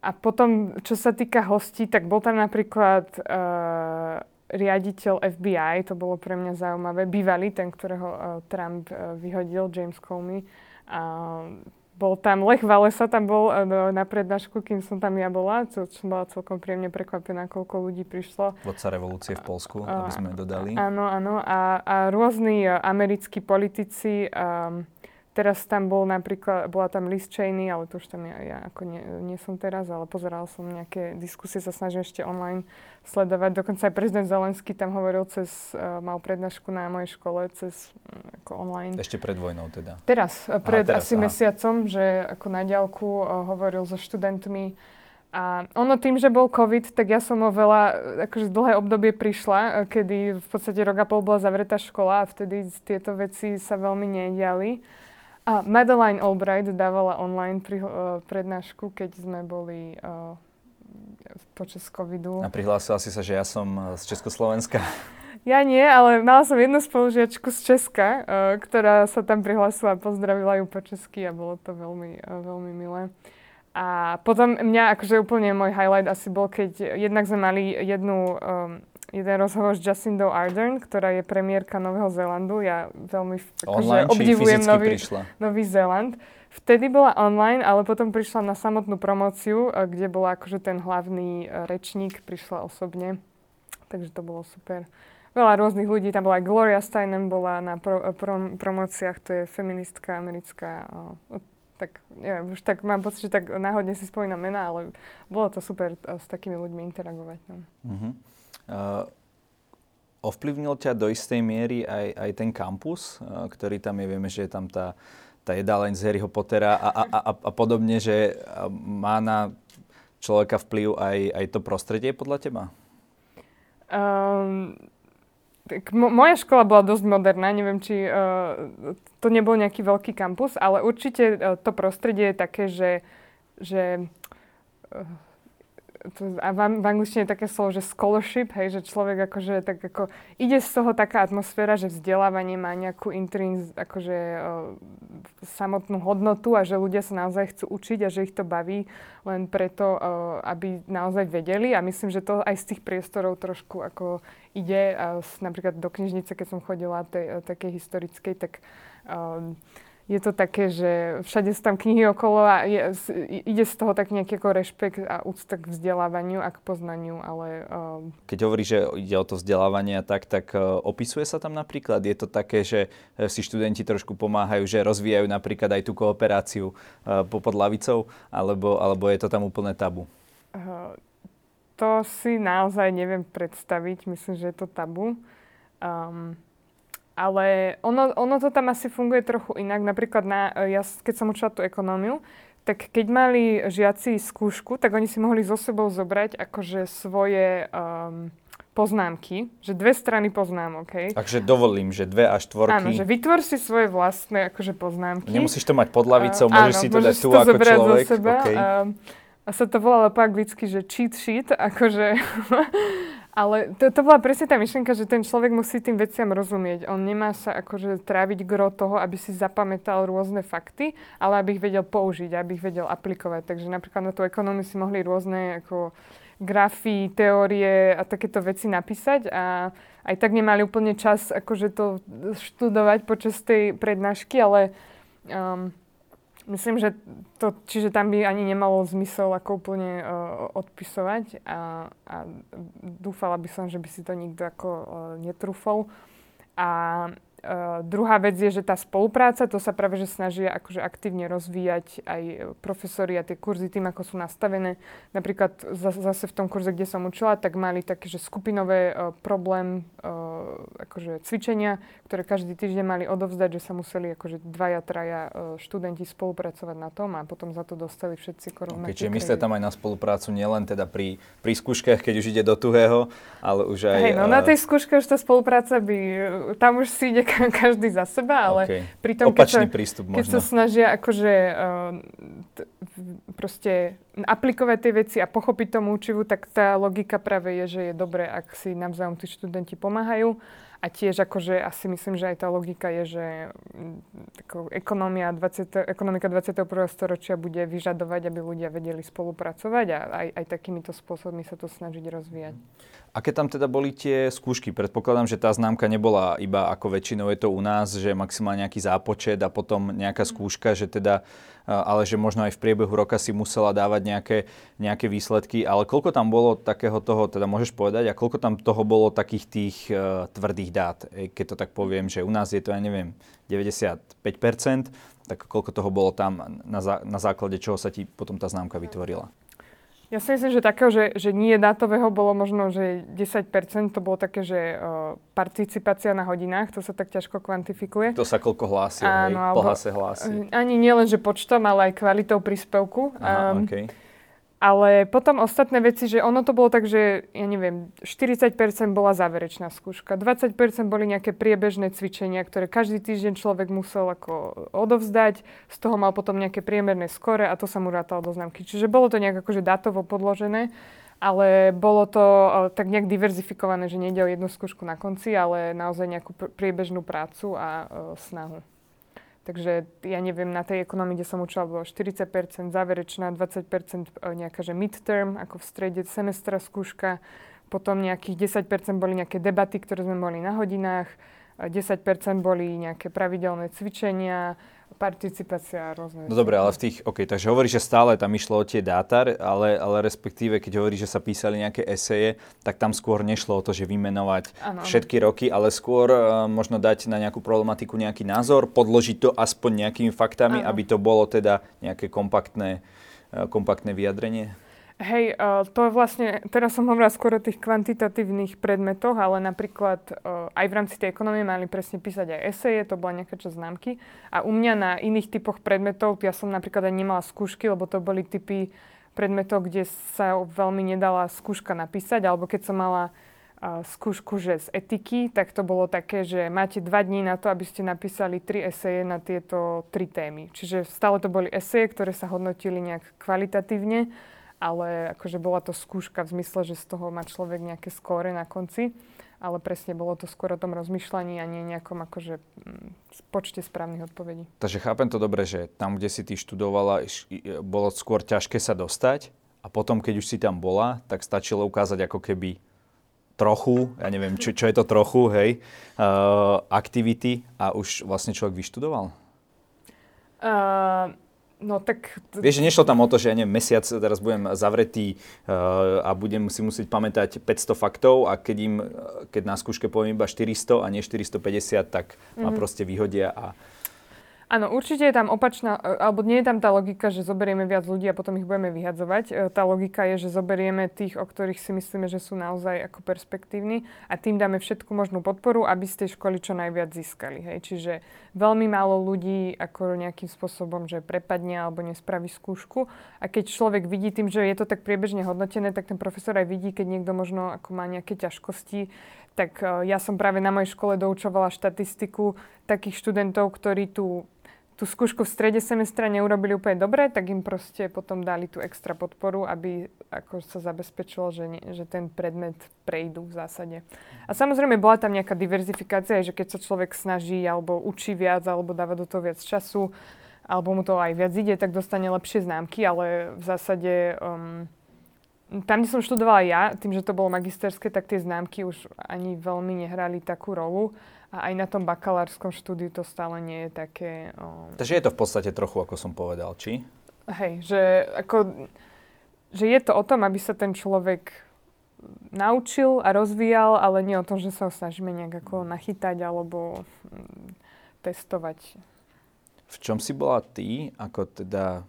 a potom, čo sa týka hostí, tak bol tam napríklad uh, riaditeľ FBI, to bolo pre mňa zaujímavé, bývalý, ten, ktorého uh, Trump uh, vyhodil, James Comey. Uh, bol tam, Lech Walesa tam bol uh, na prednášku, kým som tam ja bola, čo som bola celkom príjemne prekvapená, koľko ľudí prišlo. Vodca revolúcie v Polsku, uh, aby sme dodali. Áno, áno. A, a rôzni uh, americkí politici um, Teraz tam bol napríklad, bola tam Liz Cheney, ale to už tam ja, ja ako nie, nie som teraz, ale pozeral som nejaké diskusie, sa snažím ešte online sledovať. Dokonca aj prezident Zelensky tam hovoril cez, uh, mal prednášku na mojej škole cez um, ako online. Ešte pred vojnou teda? Teraz, pred aha, teraz, asi aha. mesiacom, že ako na diálku uh, hovoril so študentmi. A ono tým, že bol COVID, tak ja som o veľa, akože dlhé obdobie prišla, kedy v podstate rok a pol bola zavretá škola a vtedy tieto veci sa veľmi nediali. A Madeleine Albright dávala online pri, uh, prednášku, keď sme boli uh, počas covidu. A prihlásila si sa, že ja som uh, z Československa? Ja nie, ale mala som jednu spolužiačku z Česka, uh, ktorá sa tam prihlásila a pozdravila ju po česky a bolo to veľmi, uh, veľmi milé. A potom mňa, akože úplne môj highlight asi bol, keď jednak sme mali jednu um, jeden rozhovor s Jacindou Ardern, ktorá je premiérka Nového Zélandu. Ja veľmi akože, obdivujem Nový, Nový Zéland. Vtedy bola online, ale potom prišla na samotnú promóciu, eh, kde bola akože ten hlavný eh, rečník, prišla osobne. Takže to bolo super. veľa rôznych ľudí. Tam bola aj Gloria Steinem, bola na pro, pro, promociách, to je feministka americká. Tak neviem, už tak mám pocit, že tak náhodne si spomínam mena, ale bolo to super s takými ľuďmi interagovať. No. Uh-huh. Uh, ovplyvnil ťa do istej miery aj, aj ten kampus, uh, ktorý tam je, vieme, že je tam tá, tá jedáleň z Harryho Pottera a, a, a, a podobne, že má na človeka vplyv aj, aj to prostredie podľa teba? Um, tak mo- moja škola bola dosť moderná, neviem, či uh, to nebol nejaký veľký kampus, ale určite uh, to prostredie je také, že, že uh, to, a v, v angličtine je také slovo, že scholarship, hej, že človek akože tak ako ide z toho taká atmosféra, že vzdelávanie má nejakú intrinz, akože uh, samotnú hodnotu a že ľudia sa naozaj chcú učiť a že ich to baví len preto, uh, aby naozaj vedeli. A myslím, že to aj z tých priestorov trošku ako ide, uh, napríklad do knižnice, keď som chodila tej, uh, takej historickej, tak uh, je to také, že všade sú tam knihy okolo a je, ide z toho tak nejaký ako rešpekt a úcta k vzdelávaniu a k poznaniu, ale... Uh... Keď hovoríš, že ide o to vzdelávanie a tak, tak uh, opisuje sa tam napríklad? Je to také, že e, si študenti trošku pomáhajú, že rozvíjajú napríklad aj tú kooperáciu uh, pod lavicou, alebo, alebo je to tam úplne tabu? Uh, to si naozaj neviem predstaviť. Myslím, že je to tabu. Um, ale ono, ono to tam asi funguje trochu inak. Napríklad na, ja, keď som učila tú ekonómiu, tak keď mali žiaci skúšku, tak oni si mohli so sebou zobrať akože svoje um, poznámky, že dve strany poznámok, hej. Takže dovolím, že dve až štvorky. Áno, že vytvor si svoje vlastné akože poznámky. Nemusíš to mať pod lavicou, uh, môžeš áno, si to dať tu ako človek. seba. Okay. Uh, a sa to volalo po anglicky, že cheat sheet, akože *laughs* Ale to, to bola presne tá myšlienka, že ten človek musí tým veciam rozumieť. On nemá sa akože tráviť gro toho, aby si zapamätal rôzne fakty, ale aby ich vedel použiť, aby ich vedel aplikovať. Takže napríklad na tú ekonómiu si mohli rôzne ako grafy, teórie a takéto veci napísať a aj tak nemali úplne čas akože to študovať počas tej prednášky, ale um, Myslím, že to, čiže tam by ani nemalo zmysel ako úplne uh, odpisovať a, a dúfala by som, že by si to nikto ako uh, netrúfol. A Uh, druhá vec je, že tá spolupráca, to sa práve že snažia akože aktívne rozvíjať aj profesori a tie kurzy tým, ako sú nastavené. Napríklad zase v tom kurze, kde som učila, tak mali také, že skupinové uh, problém, uh, akože cvičenia, ktoré každý týždeň mali odovzdať, že sa museli akože dvaja, traja študenti spolupracovať na tom a potom za to dostali všetci korunné. Okay, čiže myslíte tam aj na spoluprácu nielen teda pri, pri skúškach, keď už ide do tuhého, ale už aj... Hej, no na tej skúške už tá spolupráca by, tam už si ide každý za seba, ale okay. pri tom, Opačný keď, sa, prístup keď sa snažia akože uh, t- proste aplikovať tie veci a pochopiť tomu učivu, tak tá logika práve je, že je dobré, ak si navzájom tí študenti pomáhajú. A tiež akože asi myslím, že aj tá logika je, že mm, ekonomia 20, ekonomika 21. storočia bude vyžadovať, aby ľudia vedeli spolupracovať a aj, aj takýmito spôsobmi sa to snažiť rozvíjať. Aké tam teda boli tie skúšky? Predpokladám, že tá známka nebola iba ako väčšinou je to u nás, že maximálne nejaký zápočet a potom nejaká skúška, že teda, ale že možno aj v priebehu roka si musela dávať nejaké, nejaké výsledky. Ale koľko tam bolo takého toho, teda môžeš povedať, a koľko tam toho bolo takých tých uh, tvrdých dát? Keď to tak poviem, že u nás je to, ja neviem, 95%, tak koľko toho bolo tam, na, zá, na základe čoho sa ti potom tá známka vytvorila? Ja si myslím, že takého, že, že nie dátového bolo možno, že 10%, to bolo také, že uh, participácia na hodinách, to sa tak ťažko kvantifikuje. To sa koľko hlási, hej? Po hlase hlási. Ani nielen, že počtom, ale aj kvalitou príspevku. Aha, um, okay. Ale potom ostatné veci, že ono to bolo tak, že ja neviem, 40% bola záverečná skúška, 20% boli nejaké priebežné cvičenia, ktoré každý týždeň človek musel ako odovzdať, z toho mal potom nejaké priemerné skore a to sa mu rátalo do známky. Čiže bolo to nejak akože dátovo podložené, ale bolo to tak nejak diverzifikované, že nejde o jednu skúšku na konci, ale naozaj nejakú priebežnú prácu a uh, snahu. Takže ja neviem, na tej ekonomii, kde som učila, bolo 40%, záverečná, 20% e, nejaká, že midterm, ako v strede semestra skúška, potom nejakých 10% boli nejaké debaty, ktoré sme mali na hodinách, 10% boli nejaké pravidelné cvičenia, participácia rôzne. No dobre, ale v tých, OK, takže hovorí, že stále tam išlo o tie dáta, ale, ale respektíve, keď hovorí, že sa písali nejaké eseje, tak tam skôr nešlo o to, že vymenovať ano, všetky roky, ale skôr uh, možno dať na nejakú problematiku nejaký názor, podložiť to aspoň nejakými faktami, ano. aby to bolo teda nejaké kompaktné, uh, kompaktné vyjadrenie. Hej, uh, to vlastne, teraz som hovorila skôr o tých kvantitatívnych predmetoch, ale napríklad uh, aj v rámci tej ekonomie mali presne písať aj eseje, to bola nejaká časť známky. A u mňa na iných typoch predmetov, ja som napríklad aj nemala skúšky, lebo to boli typy predmetov, kde sa veľmi nedala skúška napísať, alebo keď som mala uh, skúšku že z etiky, tak to bolo také, že máte dva dní na to, aby ste napísali tri eseje na tieto tri témy. Čiže stále to boli eseje, ktoré sa hodnotili nejak kvalitatívne ale akože bola to skúška v zmysle, že z toho má človek nejaké skóre na konci, ale presne bolo to skôr o tom rozmýšľaní a nie nejakom akože mm, počte správnych odpovedí. Takže chápem to dobre, že tam, kde si ty študovala, bolo skôr ťažké sa dostať a potom, keď už si tam bola, tak stačilo ukázať ako keby trochu, ja neviem, čo, čo je to trochu, hej, uh, aktivity a už vlastne človek vyštudoval? Uh, No tak... Vieš, že nešlo tam o to, že ja neviem, mesiac teraz budem zavretý uh, a budem si musieť pamätať 500 faktov a keď, im, keď na skúške poviem iba 400 a nie 450, tak mm-hmm. ma mhm. proste vyhodia a Áno, určite je tam opačná, e, alebo nie je tam tá logika, že zoberieme viac ľudí a potom ich budeme vyhadzovať. E, tá logika je, že zoberieme tých, o ktorých si myslíme, že sú naozaj ako perspektívni a tým dáme všetku možnú podporu, aby z tej školy čo najviac získali. Hej. Čiže veľmi málo ľudí ako nejakým spôsobom, že prepadne alebo nespraví skúšku. A keď človek vidí tým, že je to tak priebežne hodnotené, tak ten profesor aj vidí, keď niekto možno ako má nejaké ťažkosti, tak e, ja som práve na mojej škole doučovala štatistiku takých študentov, ktorí tu tú skúšku v strede semestra neurobili úplne dobre, tak im proste potom dali tú extra podporu, aby ako sa zabezpečilo, že, nie, že ten predmet prejdú v zásade. A samozrejme bola tam nejaká diverzifikácia, že keď sa človek snaží alebo učí viac, alebo dáva do toho viac času, alebo mu to aj viac ide, tak dostane lepšie známky, ale v zásade um, tam, kde som študovala ja, tým, že to bolo magisterské, tak tie známky už ani veľmi nehrali takú rolu. A aj na tom bakalárskom štúdiu to stále nie je také... Um... Takže je to v podstate trochu, ako som povedal, či? Hej, že, ako, že je to o tom, aby sa ten človek naučil a rozvíjal, ale nie o tom, že sa ho snažíme nejak ako nachytať alebo mm, testovať. V čom si bola ty, ako teda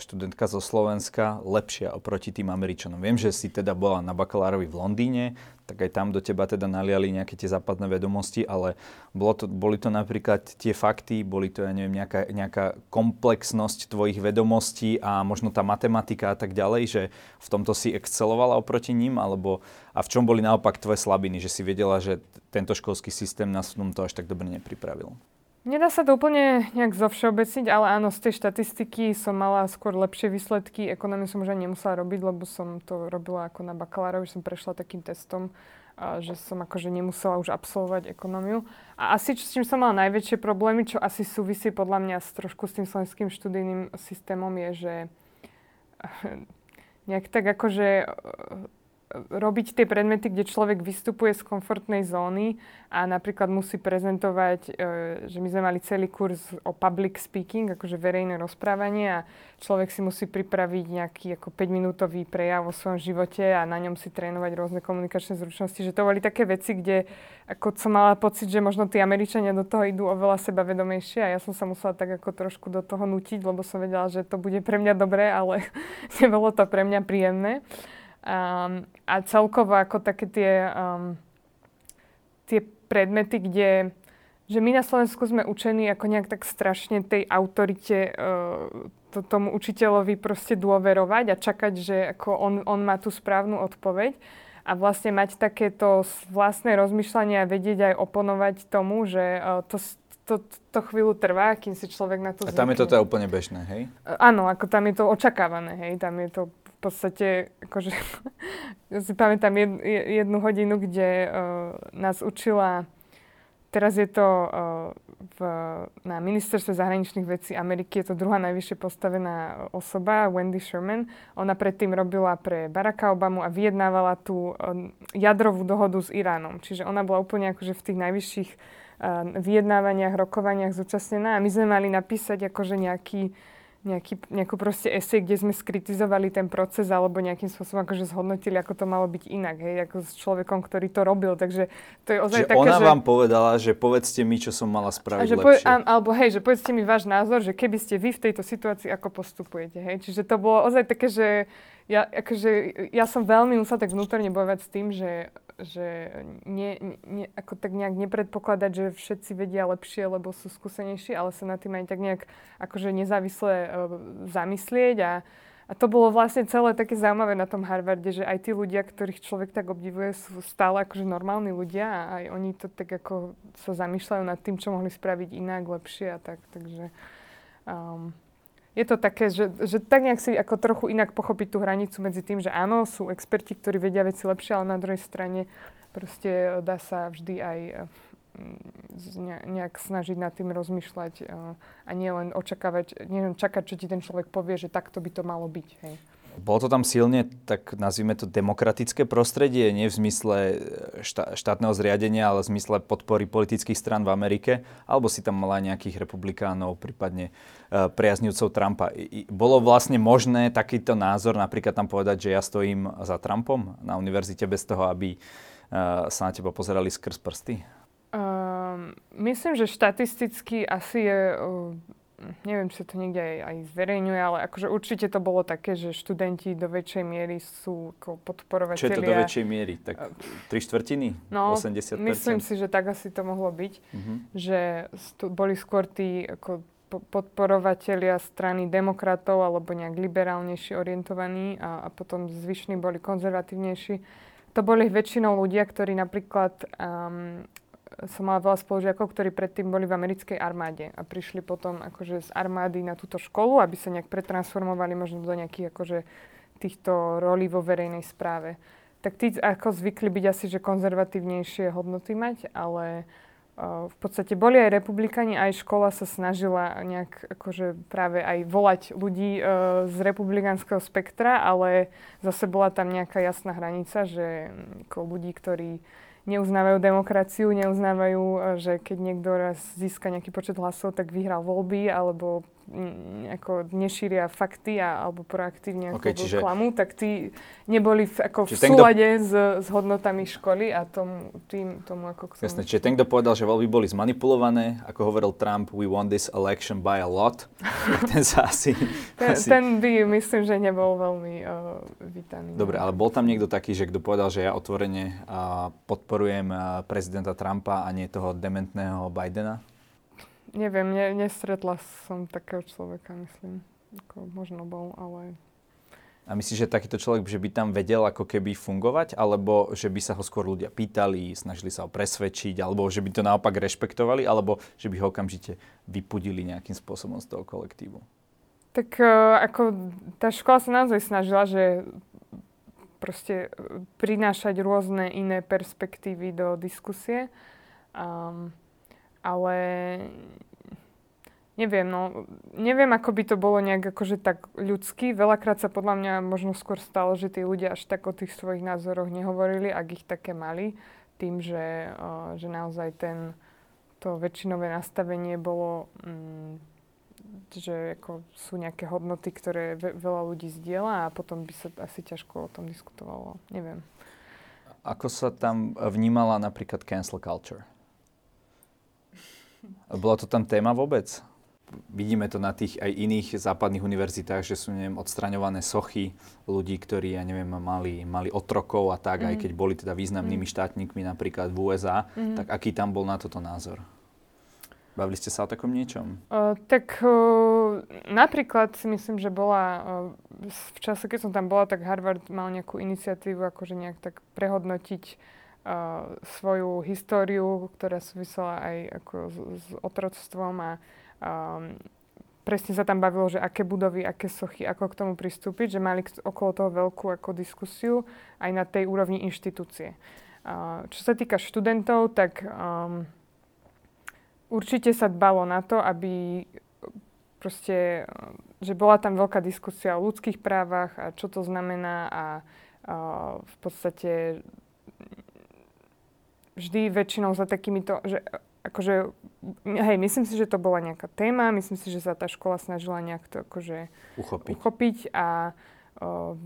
študentka zo Slovenska lepšia oproti tým Američanom. Viem, že si teda bola na bakalárovi v Londýne, tak aj tam do teba teda naliali nejaké tie západné vedomosti, ale bolo to, boli to napríklad tie fakty, boli to, ja neviem, nejaká, nejaká komplexnosť tvojich vedomostí a možno tá matematika a tak ďalej, že v tomto si excelovala oproti ním, alebo a v čom boli naopak tvoje slabiny, že si vedela, že tento školský systém nás tomto až tak dobre nepripravil? Nedá sa to úplne nejak zovšeobecniť, ale áno, z tej štatistiky som mala skôr lepšie výsledky. Ekonomiu som už ani nemusela robiť, lebo som to robila ako na bakalárovi, som prešla takým testom, že som akože nemusela už absolvovať ekonómiu. A asi, s čím som mala najväčšie problémy, čo asi súvisí podľa mňa s trošku s tým slovenským študijným systémom, je, že nejak tak akože robiť tie predmety, kde človek vystupuje z komfortnej zóny a napríklad musí prezentovať, e, že my sme mali celý kurz o public speaking, akože verejné rozprávanie a človek si musí pripraviť nejaký ako 5-minútový prejav o svojom živote a na ňom si trénovať rôzne komunikačné zručnosti, že to boli také veci, kde ako som mala pocit, že možno tí Američania do toho idú oveľa sebavedomejšie a ja som sa musela tak ako trošku do toho nutiť, lebo som vedela, že to bude pre mňa dobré, ale *laughs* nebolo to pre mňa príjemné. Um, a celkovo ako také tie, um, tie predmety, kde že my na Slovensku sme učení ako nejak tak strašne tej autorite uh, to, tomu učiteľovi proste dôverovať a čakať, že ako on, on má tú správnu odpoveď a vlastne mať takéto vlastné rozmýšľanie a vedieť aj oponovať tomu, že uh, to, to, to chvíľu trvá, kým si človek na to zvykne. A tam je to teda úplne bežné, hej? Uh, áno, ako tam je to očakávané, hej? Tam je to podstate, akože, ja *laughs* si pamätám jed, jednu hodinu, kde uh, nás učila, teraz je to uh, v, na ministerstve zahraničných vecí Ameriky, je to druhá najvyššie postavená osoba, Wendy Sherman. Ona predtým robila pre Baracka Obamu a vyjednávala tú uh, jadrovú dohodu s Iránom. Čiže ona bola úplne akože v tých najvyšších vyjednávaniach, rokovaniach zúčastnená a my sme mali napísať akože nejaký nejaký, nejakú proste esej, kde sme skritizovali ten proces alebo nejakým spôsobom akože zhodnotili, ako to malo byť inak, hej, ako s človekom, ktorý to robil. Takže to je ozaj že také, ona že... vám povedala, že povedzte mi, čo som mala spraviť že lepšie. Po, alebo hej, že povedzte mi váš názor, že keby ste vy v tejto situácii, ako postupujete. Hej. Čiže to bolo ozaj také, že ja, akože, ja som veľmi musela tak vnútorne bojovať s tým, že že nie, nie, ako tak nejak nepredpokladať, že všetci vedia lepšie, lebo sú skúsenejší, ale sa nad tým aj tak nejak akože nezávisle uh, zamyslieť a, a to bolo vlastne celé také zaujímavé na tom Harvarde, že aj tí ľudia, ktorých človek tak obdivuje, sú stále akože normálni ľudia a aj oni to tak ako sa zamýšľajú nad tým, čo mohli spraviť inak, lepšie a tak, takže um, je to také, že, že tak nejak si ako trochu inak pochopiť tú hranicu medzi tým, že áno, sú experti, ktorí vedia veci lepšie, ale na druhej strane proste dá sa vždy aj mm, nejak snažiť nad tým rozmýšľať a nie len očakávať, nie len čakať, čo ti ten človek povie, že takto by to malo byť. Hej. Bolo to tam silne, tak nazvime to demokratické prostredie, nie v zmysle e, štá, štátneho zriadenia, ale v zmysle podpory politických stran v Amerike, alebo si tam mala nejakých republikánov, prípadne uh, priaznivcov Trumpa. Bolo vlastne možné takýto názor napríklad tam povedať, že ja stojím za Trumpom na univerzite bez toho, aby uh, sa na teba pozerali skrz prsty? Um, myslím, že štatisticky asi je uh, neviem, či sa to niekde aj, aj zverejňuje, ale akože určite to bolo také, že študenti do väčšej miery sú ako podporovateľia. Čo je to do väčšej miery? Tak tri štvrtiny? No, 80%? myslím si, že tak asi to mohlo byť. Uh-huh. Že stu, boli skôr tí ako podporovatelia strany demokratov alebo nejak liberálnejšie orientovaní a, a potom zvyšní boli konzervatívnejší. To boli väčšinou ľudia, ktorí napríklad um, som mala veľa spolužiakov, ktorí predtým boli v americkej armáde a prišli potom akože z armády na túto školu, aby sa nejak pretransformovali možno do nejakých akože týchto rolí vo verejnej správe. Tak tí ako zvykli byť asi, že konzervatívnejšie hodnoty mať, ale uh, v podstate boli aj republikani, aj škola sa snažila nejak akože práve aj volať ľudí uh, z republikánskeho spektra, ale zase bola tam nejaká jasná hranica, že ako ľudí, ktorí neuznávajú demokraciu, neuznávajú, e, že keď niekto raz získa nejaký počet hlasov, tak vyhral voľby, alebo ako nešíria fakty a, alebo proaktívne okay, čiže... klamu, tak tí neboli v, ako v súlade kto... s, s hodnotami školy a tomu, tým, tomu ako k tomu. Jasne, čiže ten, kto povedal, že voľby boli zmanipulované, ako hovoril Trump, we won this election by a lot, ten sa *laughs* asi... ten, asi... ten by, myslím, že nebol veľmi uh, vítaný. Dobre, ale bol tam niekto taký, že kto povedal, že ja otvorene uh, podporujem uh, prezidenta Trumpa a nie toho dementného Bidena? Neviem, ne, nestretla som takého človeka, myslím. Ako možno bol, ale... A myslíš, že takýto človek, že by tam vedel ako keby fungovať, alebo že by sa ho skôr ľudia pýtali, snažili sa ho presvedčiť, alebo že by to naopak rešpektovali, alebo že by ho okamžite vypudili nejakým spôsobom z toho kolektívu? Tak uh, ako tá škola sa naozaj snažila, že proste e, prinášať rôzne iné perspektívy do diskusie. Um, ale neviem, no, neviem, ako by to bolo nejak akože tak ľudský. Veľakrát sa podľa mňa možno skôr stalo, že tí ľudia až tak o tých svojich názoroch nehovorili, ak ich také mali, tým, že, uh, že naozaj ten, to väčšinové nastavenie bolo, mm, že ako sú nejaké hodnoty, ktoré ve- veľa ľudí zdieľa a potom by sa asi ťažko o tom diskutovalo. Neviem. Ako sa tam vnímala napríklad cancel culture? Bola to tam téma vôbec? Vidíme to na tých aj iných západných univerzitách, že sú neviem, odstraňované sochy ľudí, ktorí, ja neviem, mali, mali otrokov a tak, mm. aj mhm. keď boli teda významnými mm. štátnikmi napríklad v USA, mm. tak aký tam bol na toto názor? Bavili ste sa o takom niečom? Uh, tak uh, napríklad si myslím, že bola uh, v čase, keď som tam bola, tak Harvard mal nejakú iniciatívu, akože nejak tak prehodnotiť svoju históriu, ktorá súvisela aj ako s, s otroctvom a um, presne sa tam bavilo, že aké budovy, aké sochy, ako k tomu pristúpiť, že mali okolo toho veľkú ako diskusiu aj na tej úrovni inštitúcie. Uh, čo sa týka študentov, tak um, určite sa dbalo na to, aby proste, že bola tam veľká diskusia o ľudských právach a čo to znamená a uh, v podstate vždy väčšinou za takýmito, že akože, hej, myslím si, že to bola nejaká téma, myslím si, že sa tá škola snažila nejak to akože uchopiť, uchopiť a o,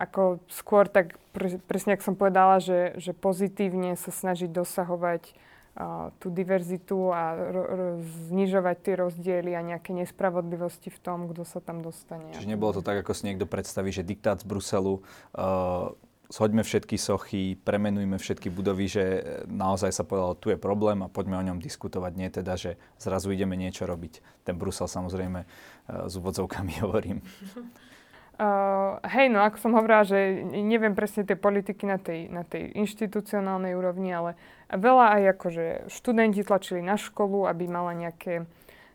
ako skôr tak, pre, presne ako som povedala, že, že pozitívne sa snažiť dosahovať o, tú diverzitu a ro, ro, znižovať tie rozdiely a nejaké nespravodlivosti v tom, kto sa tam dostane. Čiže nebolo to tak, ako si niekto predstaví, že diktát z Bruselu uh, zhoďme všetky sochy, premenujme všetky budovy, že naozaj sa povedalo, tu je problém a poďme o ňom diskutovať. Nie teda, že zrazu ideme niečo robiť. Ten Brusel samozrejme uh, s úvodzovkami *laughs* hovorím. Uh, hej, no ako som hovorila, že neviem presne tie politiky na tej, na tej inštitucionálnej úrovni, ale veľa aj akože študenti tlačili na školu, aby mala nejaké,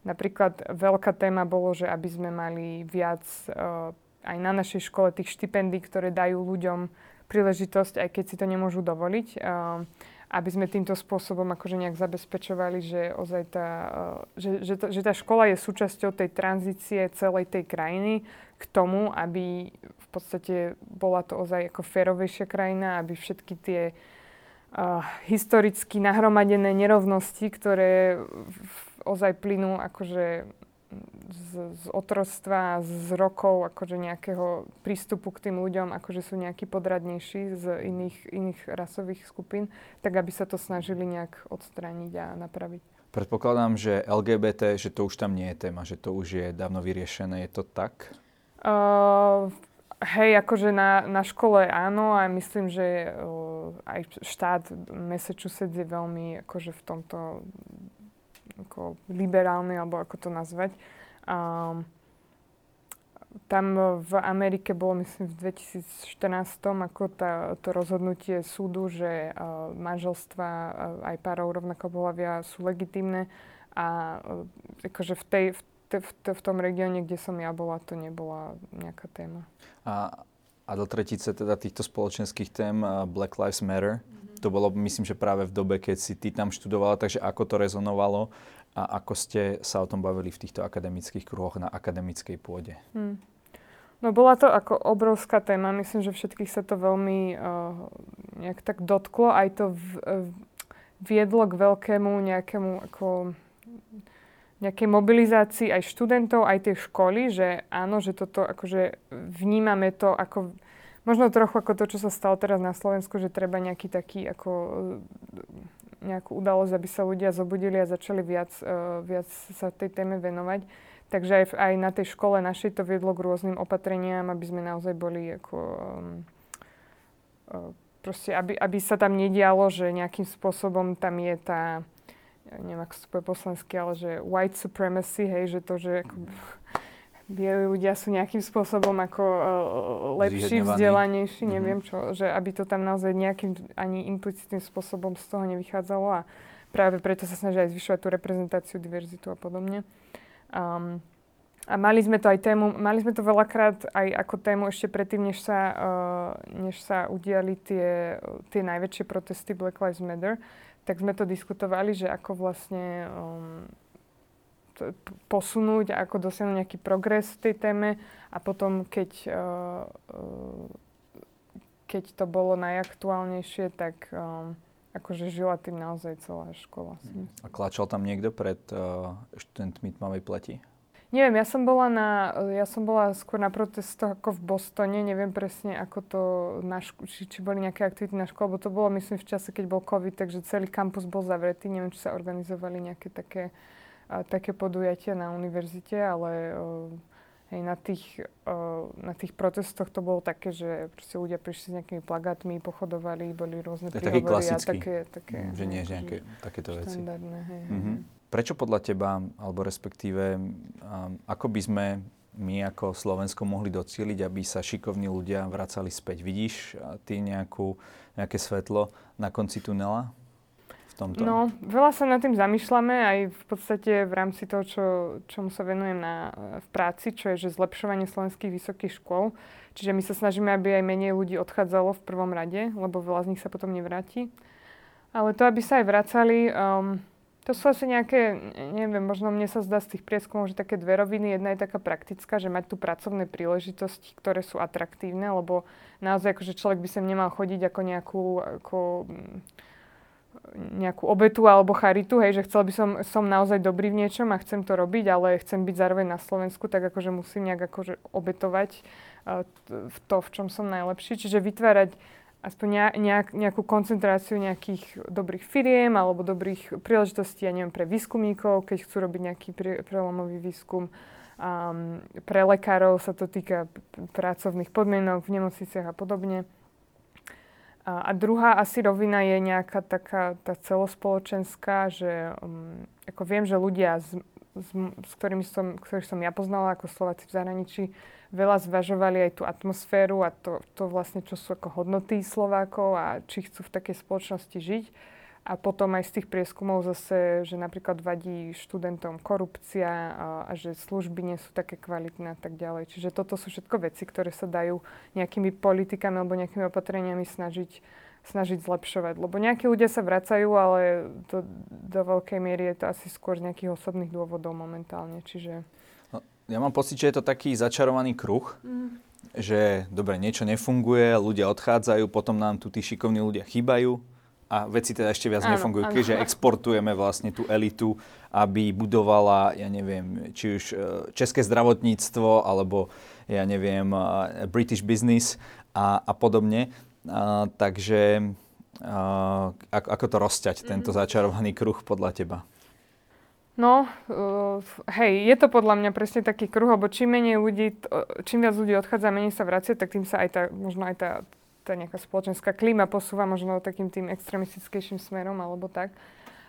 napríklad veľká téma bolo, že aby sme mali viac uh, aj na našej škole tých štipendí, ktoré dajú ľuďom príležitosť, aj keď si to nemôžu dovoliť, aby sme týmto spôsobom akože nejak zabezpečovali, že, ozaj tá, že, že, že tá škola je súčasťou tej tranzície celej tej krajiny k tomu, aby v podstate bola to ozaj ako férovejšia krajina, aby všetky tie uh, historicky nahromadené nerovnosti, ktoré ozaj plynú akože z, z otrostva, z rokov akože nejakého prístupu k tým ľuďom, akože sú nejakí podradnejší z iných, iných rasových skupín, tak aby sa to snažili nejak odstrániť a napraviť. Predpokladám, že LGBT, že to už tam nie je téma, že to už je dávno vyriešené. Je to tak? Uh, hej, akože na, na škole áno a myslím, že uh, aj štát Massachusetts je veľmi akože v tomto ako liberálny, alebo ako to nazvať. Um, tam v Amerike bolo, myslím, v 2014 ako tá, to rozhodnutie súdu, že uh, manželstva uh, aj párov rovnako pohľavia sú legitimné a uh, akože v, tej, v, te, v, te, v tom regióne, kde som ja bola, to nebola nejaká téma. A, a do tretice teda týchto spoločenských tém uh, Black Lives Matter, mm-hmm. To bolo myslím, že práve v dobe, keď si ty tam študovala, takže ako to rezonovalo a ako ste sa o tom bavili v týchto akademických kruhoch na akademickej pôde? Hmm. No bola to ako obrovská téma. Myslím, že všetkých sa to veľmi uh, nejak tak dotklo. Aj to v, uh, viedlo k veľkému nejakému ako nejakej mobilizácii aj študentov, aj tej školy, že áno, že toto akože vnímame to ako možno trochu ako to, čo sa stalo teraz na Slovensku, že treba nejaký taký ako nejakú udalosť, aby sa ľudia zobudili a začali viac, uh, viac sa tej téme venovať. Takže aj, v, aj na tej škole našej to viedlo k rôznym opatreniam, aby sme naozaj boli ako... Um, proste, aby, aby sa tam nedialo, že nejakým spôsobom tam je tá, neviem, ako sa povie poslansky, ale že white supremacy, hej, že to, že ako, bieli ľudia sú nejakým spôsobom ako uh, lepší, vzdelanejší, mm-hmm. neviem čo, že aby to tam naozaj nejakým ani implicitným spôsobom z toho nevychádzalo a práve preto sa snažia aj zvyšovať tú reprezentáciu, diverzitu a podobne. Um, a mali sme to aj tému, mali sme to veľakrát aj ako tému ešte predtým, než sa, uh, než sa udiali tie, tie najväčšie protesty Black Lives Matter, tak sme to diskutovali, že ako vlastne um, posunúť ako dosiahnuť nejaký progres v tej téme a potom, keď, uh, uh, keď to bolo najaktuálnejšie, tak um, akože žila tým naozaj celá škola. Mhm. A klačal tam niekto pred uh, študentmi tmavej pleti? Neviem, ja som bola na, ja som bola skôr na protestoch ako v Bostone, neviem presne ako to, na ško- či, či boli nejaké aktivity na škole, lebo to bolo myslím v čase, keď bol COVID, takže celý kampus bol zavretý, neviem, či sa organizovali nejaké také také podujatia na univerzite, ale hej, na, tých, na tých protestoch to bolo také, že proste ľudia prišli s nejakými plagátmi, pochodovali, boli rôzne to je a také, také mm, že nie je nejaké takéto veci. Hej, mm-hmm. Prečo podľa teba, alebo respektíve, um, ako by sme my ako Slovensko mohli docieliť, aby sa šikovní ľudia vracali späť? Vidíš ty nejakú, nejaké svetlo na konci tunela? Tomto? No, veľa sa nad tým zamýšľame aj v podstate v rámci toho, čo, čomu sa venujem na, v práci, čo je že zlepšovanie slovenských vysokých škôl. Čiže my sa snažíme, aby aj menej ľudí odchádzalo v prvom rade, lebo veľa z nich sa potom nevráti. Ale to, aby sa aj vracali, um, to sú asi nejaké, neviem, možno mne sa zdá z tých prieskumov, že také dve roviny. Jedna je taká praktická, že mať tu pracovné príležitosti, ktoré sú atraktívne, lebo naozaj akože človek by sem nemal chodiť ako nejakú ako, nejakú obetu alebo charitu, hej, že chcel by som, som naozaj dobrý v niečom a chcem to robiť, ale chcem byť zároveň na Slovensku, tak akože musím nejak akože obetovať uh, v to, v čom som najlepší. Čiže vytvárať aspoň nejak, nejakú koncentráciu nejakých dobrých firiem alebo dobrých príležitostí, ja neviem, pre výskumníkov, keď chcú robiť nejaký pre, prelomový výskum. Um, pre lekárov sa to týka pracovných podmienok v nemocniciach a podobne. A, a druhá asi rovina je nejaká taká tá celospoločenská, že um, ako viem, že ľudia, s, s, s ktorými som, ktorých som ja poznala ako Slováci v zahraničí, veľa zvažovali aj tú atmosféru a to, to vlastne, čo sú ako hodnoty Slovákov a či chcú v takej spoločnosti žiť. A potom aj z tých prieskumov zase, že napríklad vadí študentom korupcia a, a že služby nie sú také kvalitné a tak ďalej. Čiže toto sú všetko veci, ktoré sa dajú nejakými politikami alebo nejakými opatreniami snažiť, snažiť zlepšovať. Lebo nejakí ľudia sa vracajú, ale to, do veľkej miery je to asi skôr z nejakých osobných dôvodov momentálne. Čiže... No, ja mám pocit, že je to taký začarovaný kruh, mm. že dobre, niečo nefunguje, ľudia odchádzajú, potom nám tu tí šikovní ľudia chýbajú, a veci teda ešte viac áno, nefungujú, áno. keďže exportujeme vlastne tú elitu, aby budovala, ja neviem, či už e, české zdravotníctvo, alebo ja neviem, e, British business a, a podobne. A, takže a, ako, to rozťať, mm-hmm. tento začarovaný kruh podľa teba? No, uh, hej, je to podľa mňa presne taký kruh, lebo čím menej ľudí, čím viac ľudí odchádza, menej sa vracia, tak tým sa aj tá, možno aj tá tá nejaká spoločenská klíma posúva možno takým tým extremistickejším smerom alebo tak.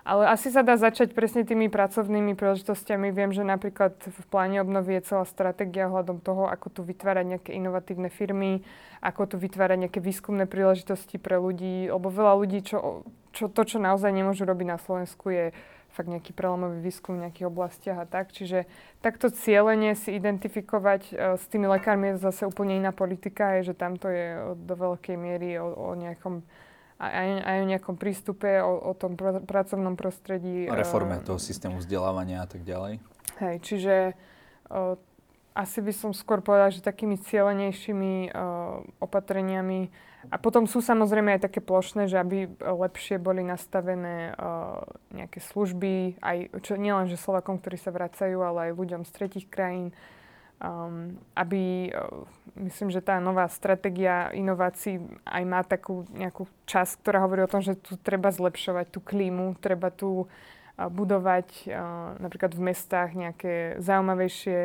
Ale asi sa dá začať presne tými pracovnými príležitostiami. Viem, že napríklad v pláne obnovy je celá stratégia hľadom toho, ako tu vytvárať nejaké inovatívne firmy, ako tu vytvárať nejaké výskumné príležitosti pre ľudí, lebo veľa ľudí, čo, čo, to, čo naozaj nemôžu robiť na Slovensku, je fakt nejaký prelomový výskum v nejakých oblastiach a tak. Čiže takto cieľenie si identifikovať uh, s tými lekármi je zase úplne iná politika, je, že tamto je do veľkej miery o, o nejakom aj, aj o nejakom prístupe, o, o tom pr- pracovnom prostredí. O reforme uh, toho systému vzdelávania a tak ďalej. Hej, čiže uh, asi by som skôr povedala, že takými cieľenejšími uh, opatreniami a potom sú samozrejme aj také plošné, že aby lepšie boli nastavené uh, nejaké služby, aj čo, nielen že Slovakom, ktorí sa vracajú, ale aj ľuďom z tretich krajín. Um, aby, uh, myslím, že tá nová stratégia inovácií aj má takú nejakú časť, ktorá hovorí o tom, že tu treba zlepšovať tú klímu, treba tu uh, budovať uh, napríklad v mestách nejaké zaujímavejšie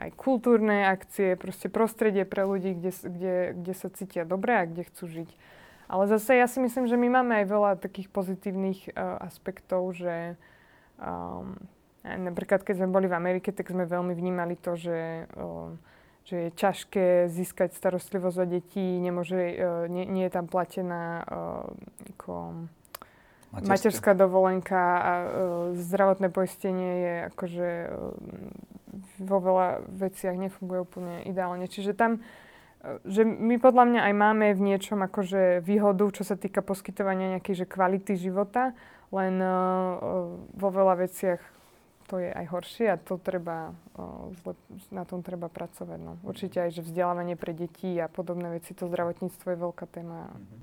aj kultúrne akcie, proste prostredie pre ľudí, kde, kde, kde sa cítia dobre a kde chcú žiť. Ale zase ja si myslím, že my máme aj veľa takých pozitívnych uh, aspektov, že um, napríklad keď sme boli v Amerike, tak sme veľmi vnímali to, že, uh, že je ťažké získať starostlivosť o detí, nemôže, uh, nie, nie je tam platená uh, ako, Materská. materská dovolenka a uh, zdravotné poistenie je akože uh, vo veľa veciach nefunguje úplne ideálne. Čiže tam, e, že my podľa mňa aj máme v niečom akože výhodu, čo sa týka poskytovania nejakej že kvality života, len uh, vo veľa veciach to je aj horšie a to treba, na tom treba pracovať. No. Určite aj, že vzdelávanie pre deti a podobné veci, to zdravotníctvo je veľká téma. Mhm.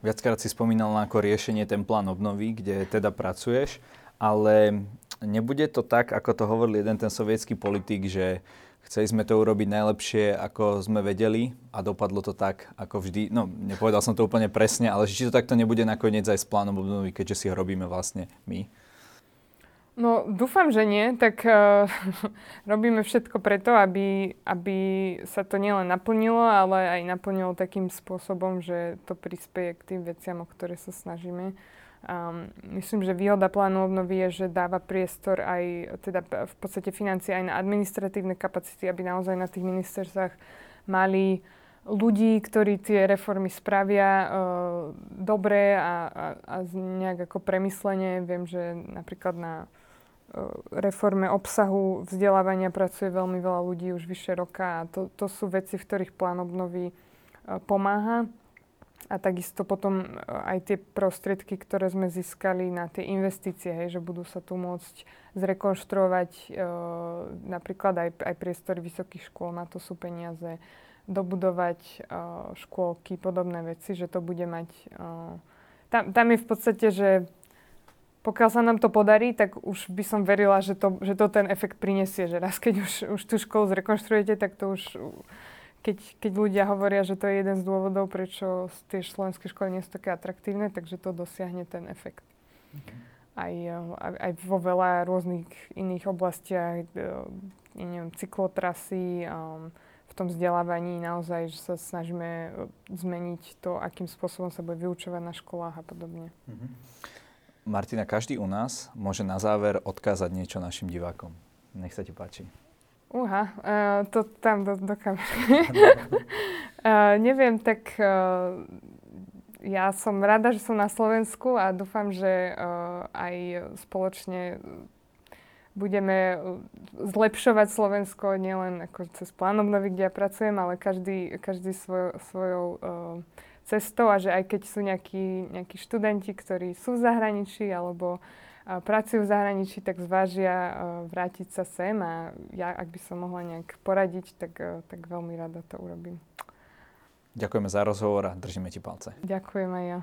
Viackrát si spomínal na ako riešenie ten plán obnovy, kde teda pracuješ, ale nebude to tak, ako to hovoril jeden ten sovietský politik, že chceli sme to urobiť najlepšie, ako sme vedeli a dopadlo to tak, ako vždy. No, nepovedal som to úplne presne, ale či to takto nebude nakoniec aj s plánom obnovy, keďže si ho robíme vlastne my. No, dúfam, že nie. Tak uh, *laughs* robíme všetko preto, aby, aby sa to nielen naplnilo, ale aj naplnilo takým spôsobom, že to prispieje k tým veciam, o ktoré sa snažíme. Um, myslím, že výhoda plánu obnovy je, že dáva priestor aj, teda v podstate financie aj na administratívne kapacity, aby naozaj na tých ministerstvách mali ľudí, ktorí tie reformy spravia uh, dobre a, a, a nejak ako premyslenie. Viem, že napríklad na reforme obsahu vzdelávania pracuje veľmi veľa ľudí už vyše roka a to, to sú veci, v ktorých plán obnovy uh, pomáha. A takisto potom e, aj tie prostriedky, ktoré sme získali na tie investície, hej, že budú sa tu môcť zrekonštruovať e, napríklad aj, aj priestory vysokých škôl, na to sú peniaze, dobudovať e, škôlky, podobné veci, že to bude mať e, tam, tam je v podstate, že pokiaľ sa nám to podarí, tak už by som verila, že to, že to ten efekt prinesie, že raz keď už, už tú školu zrekonštruujete, tak to už, keď, keď ľudia hovoria, že to je jeden z dôvodov, prečo tie slovenské školy nie sú také atraktívne, takže to dosiahne ten efekt. Okay. Aj, aj, aj vo veľa rôznych iných oblastiach, e, neviem, cyklotrasy, um, v tom vzdelávaní naozaj, že sa snažíme zmeniť to, akým spôsobom sa bude vyučovať na školách a podobne. Mm-hmm. Martina, každý u nás môže na záver odkázať niečo našim divákom. Nech sa ti páči. Uha, uh, to tam do, do kamery. uh, *laughs* neviem, tak uh, ja som rada, že som na Slovensku a dúfam, že uh, aj spoločne budeme zlepšovať Slovensko nielen ako cez plán obnovy, kde ja pracujem, ale každý, každý svoj, svojou uh, cestou a že aj keď sú nejakí, nejakí študenti, ktorí sú v zahraničí alebo a pracujú v zahraničí, tak zvážia vrátiť sa sem a ja, ak by som mohla nejak poradiť, tak, tak veľmi rada to urobím. Ďakujeme za rozhovor a držíme ti palce. Ďakujem aj ja.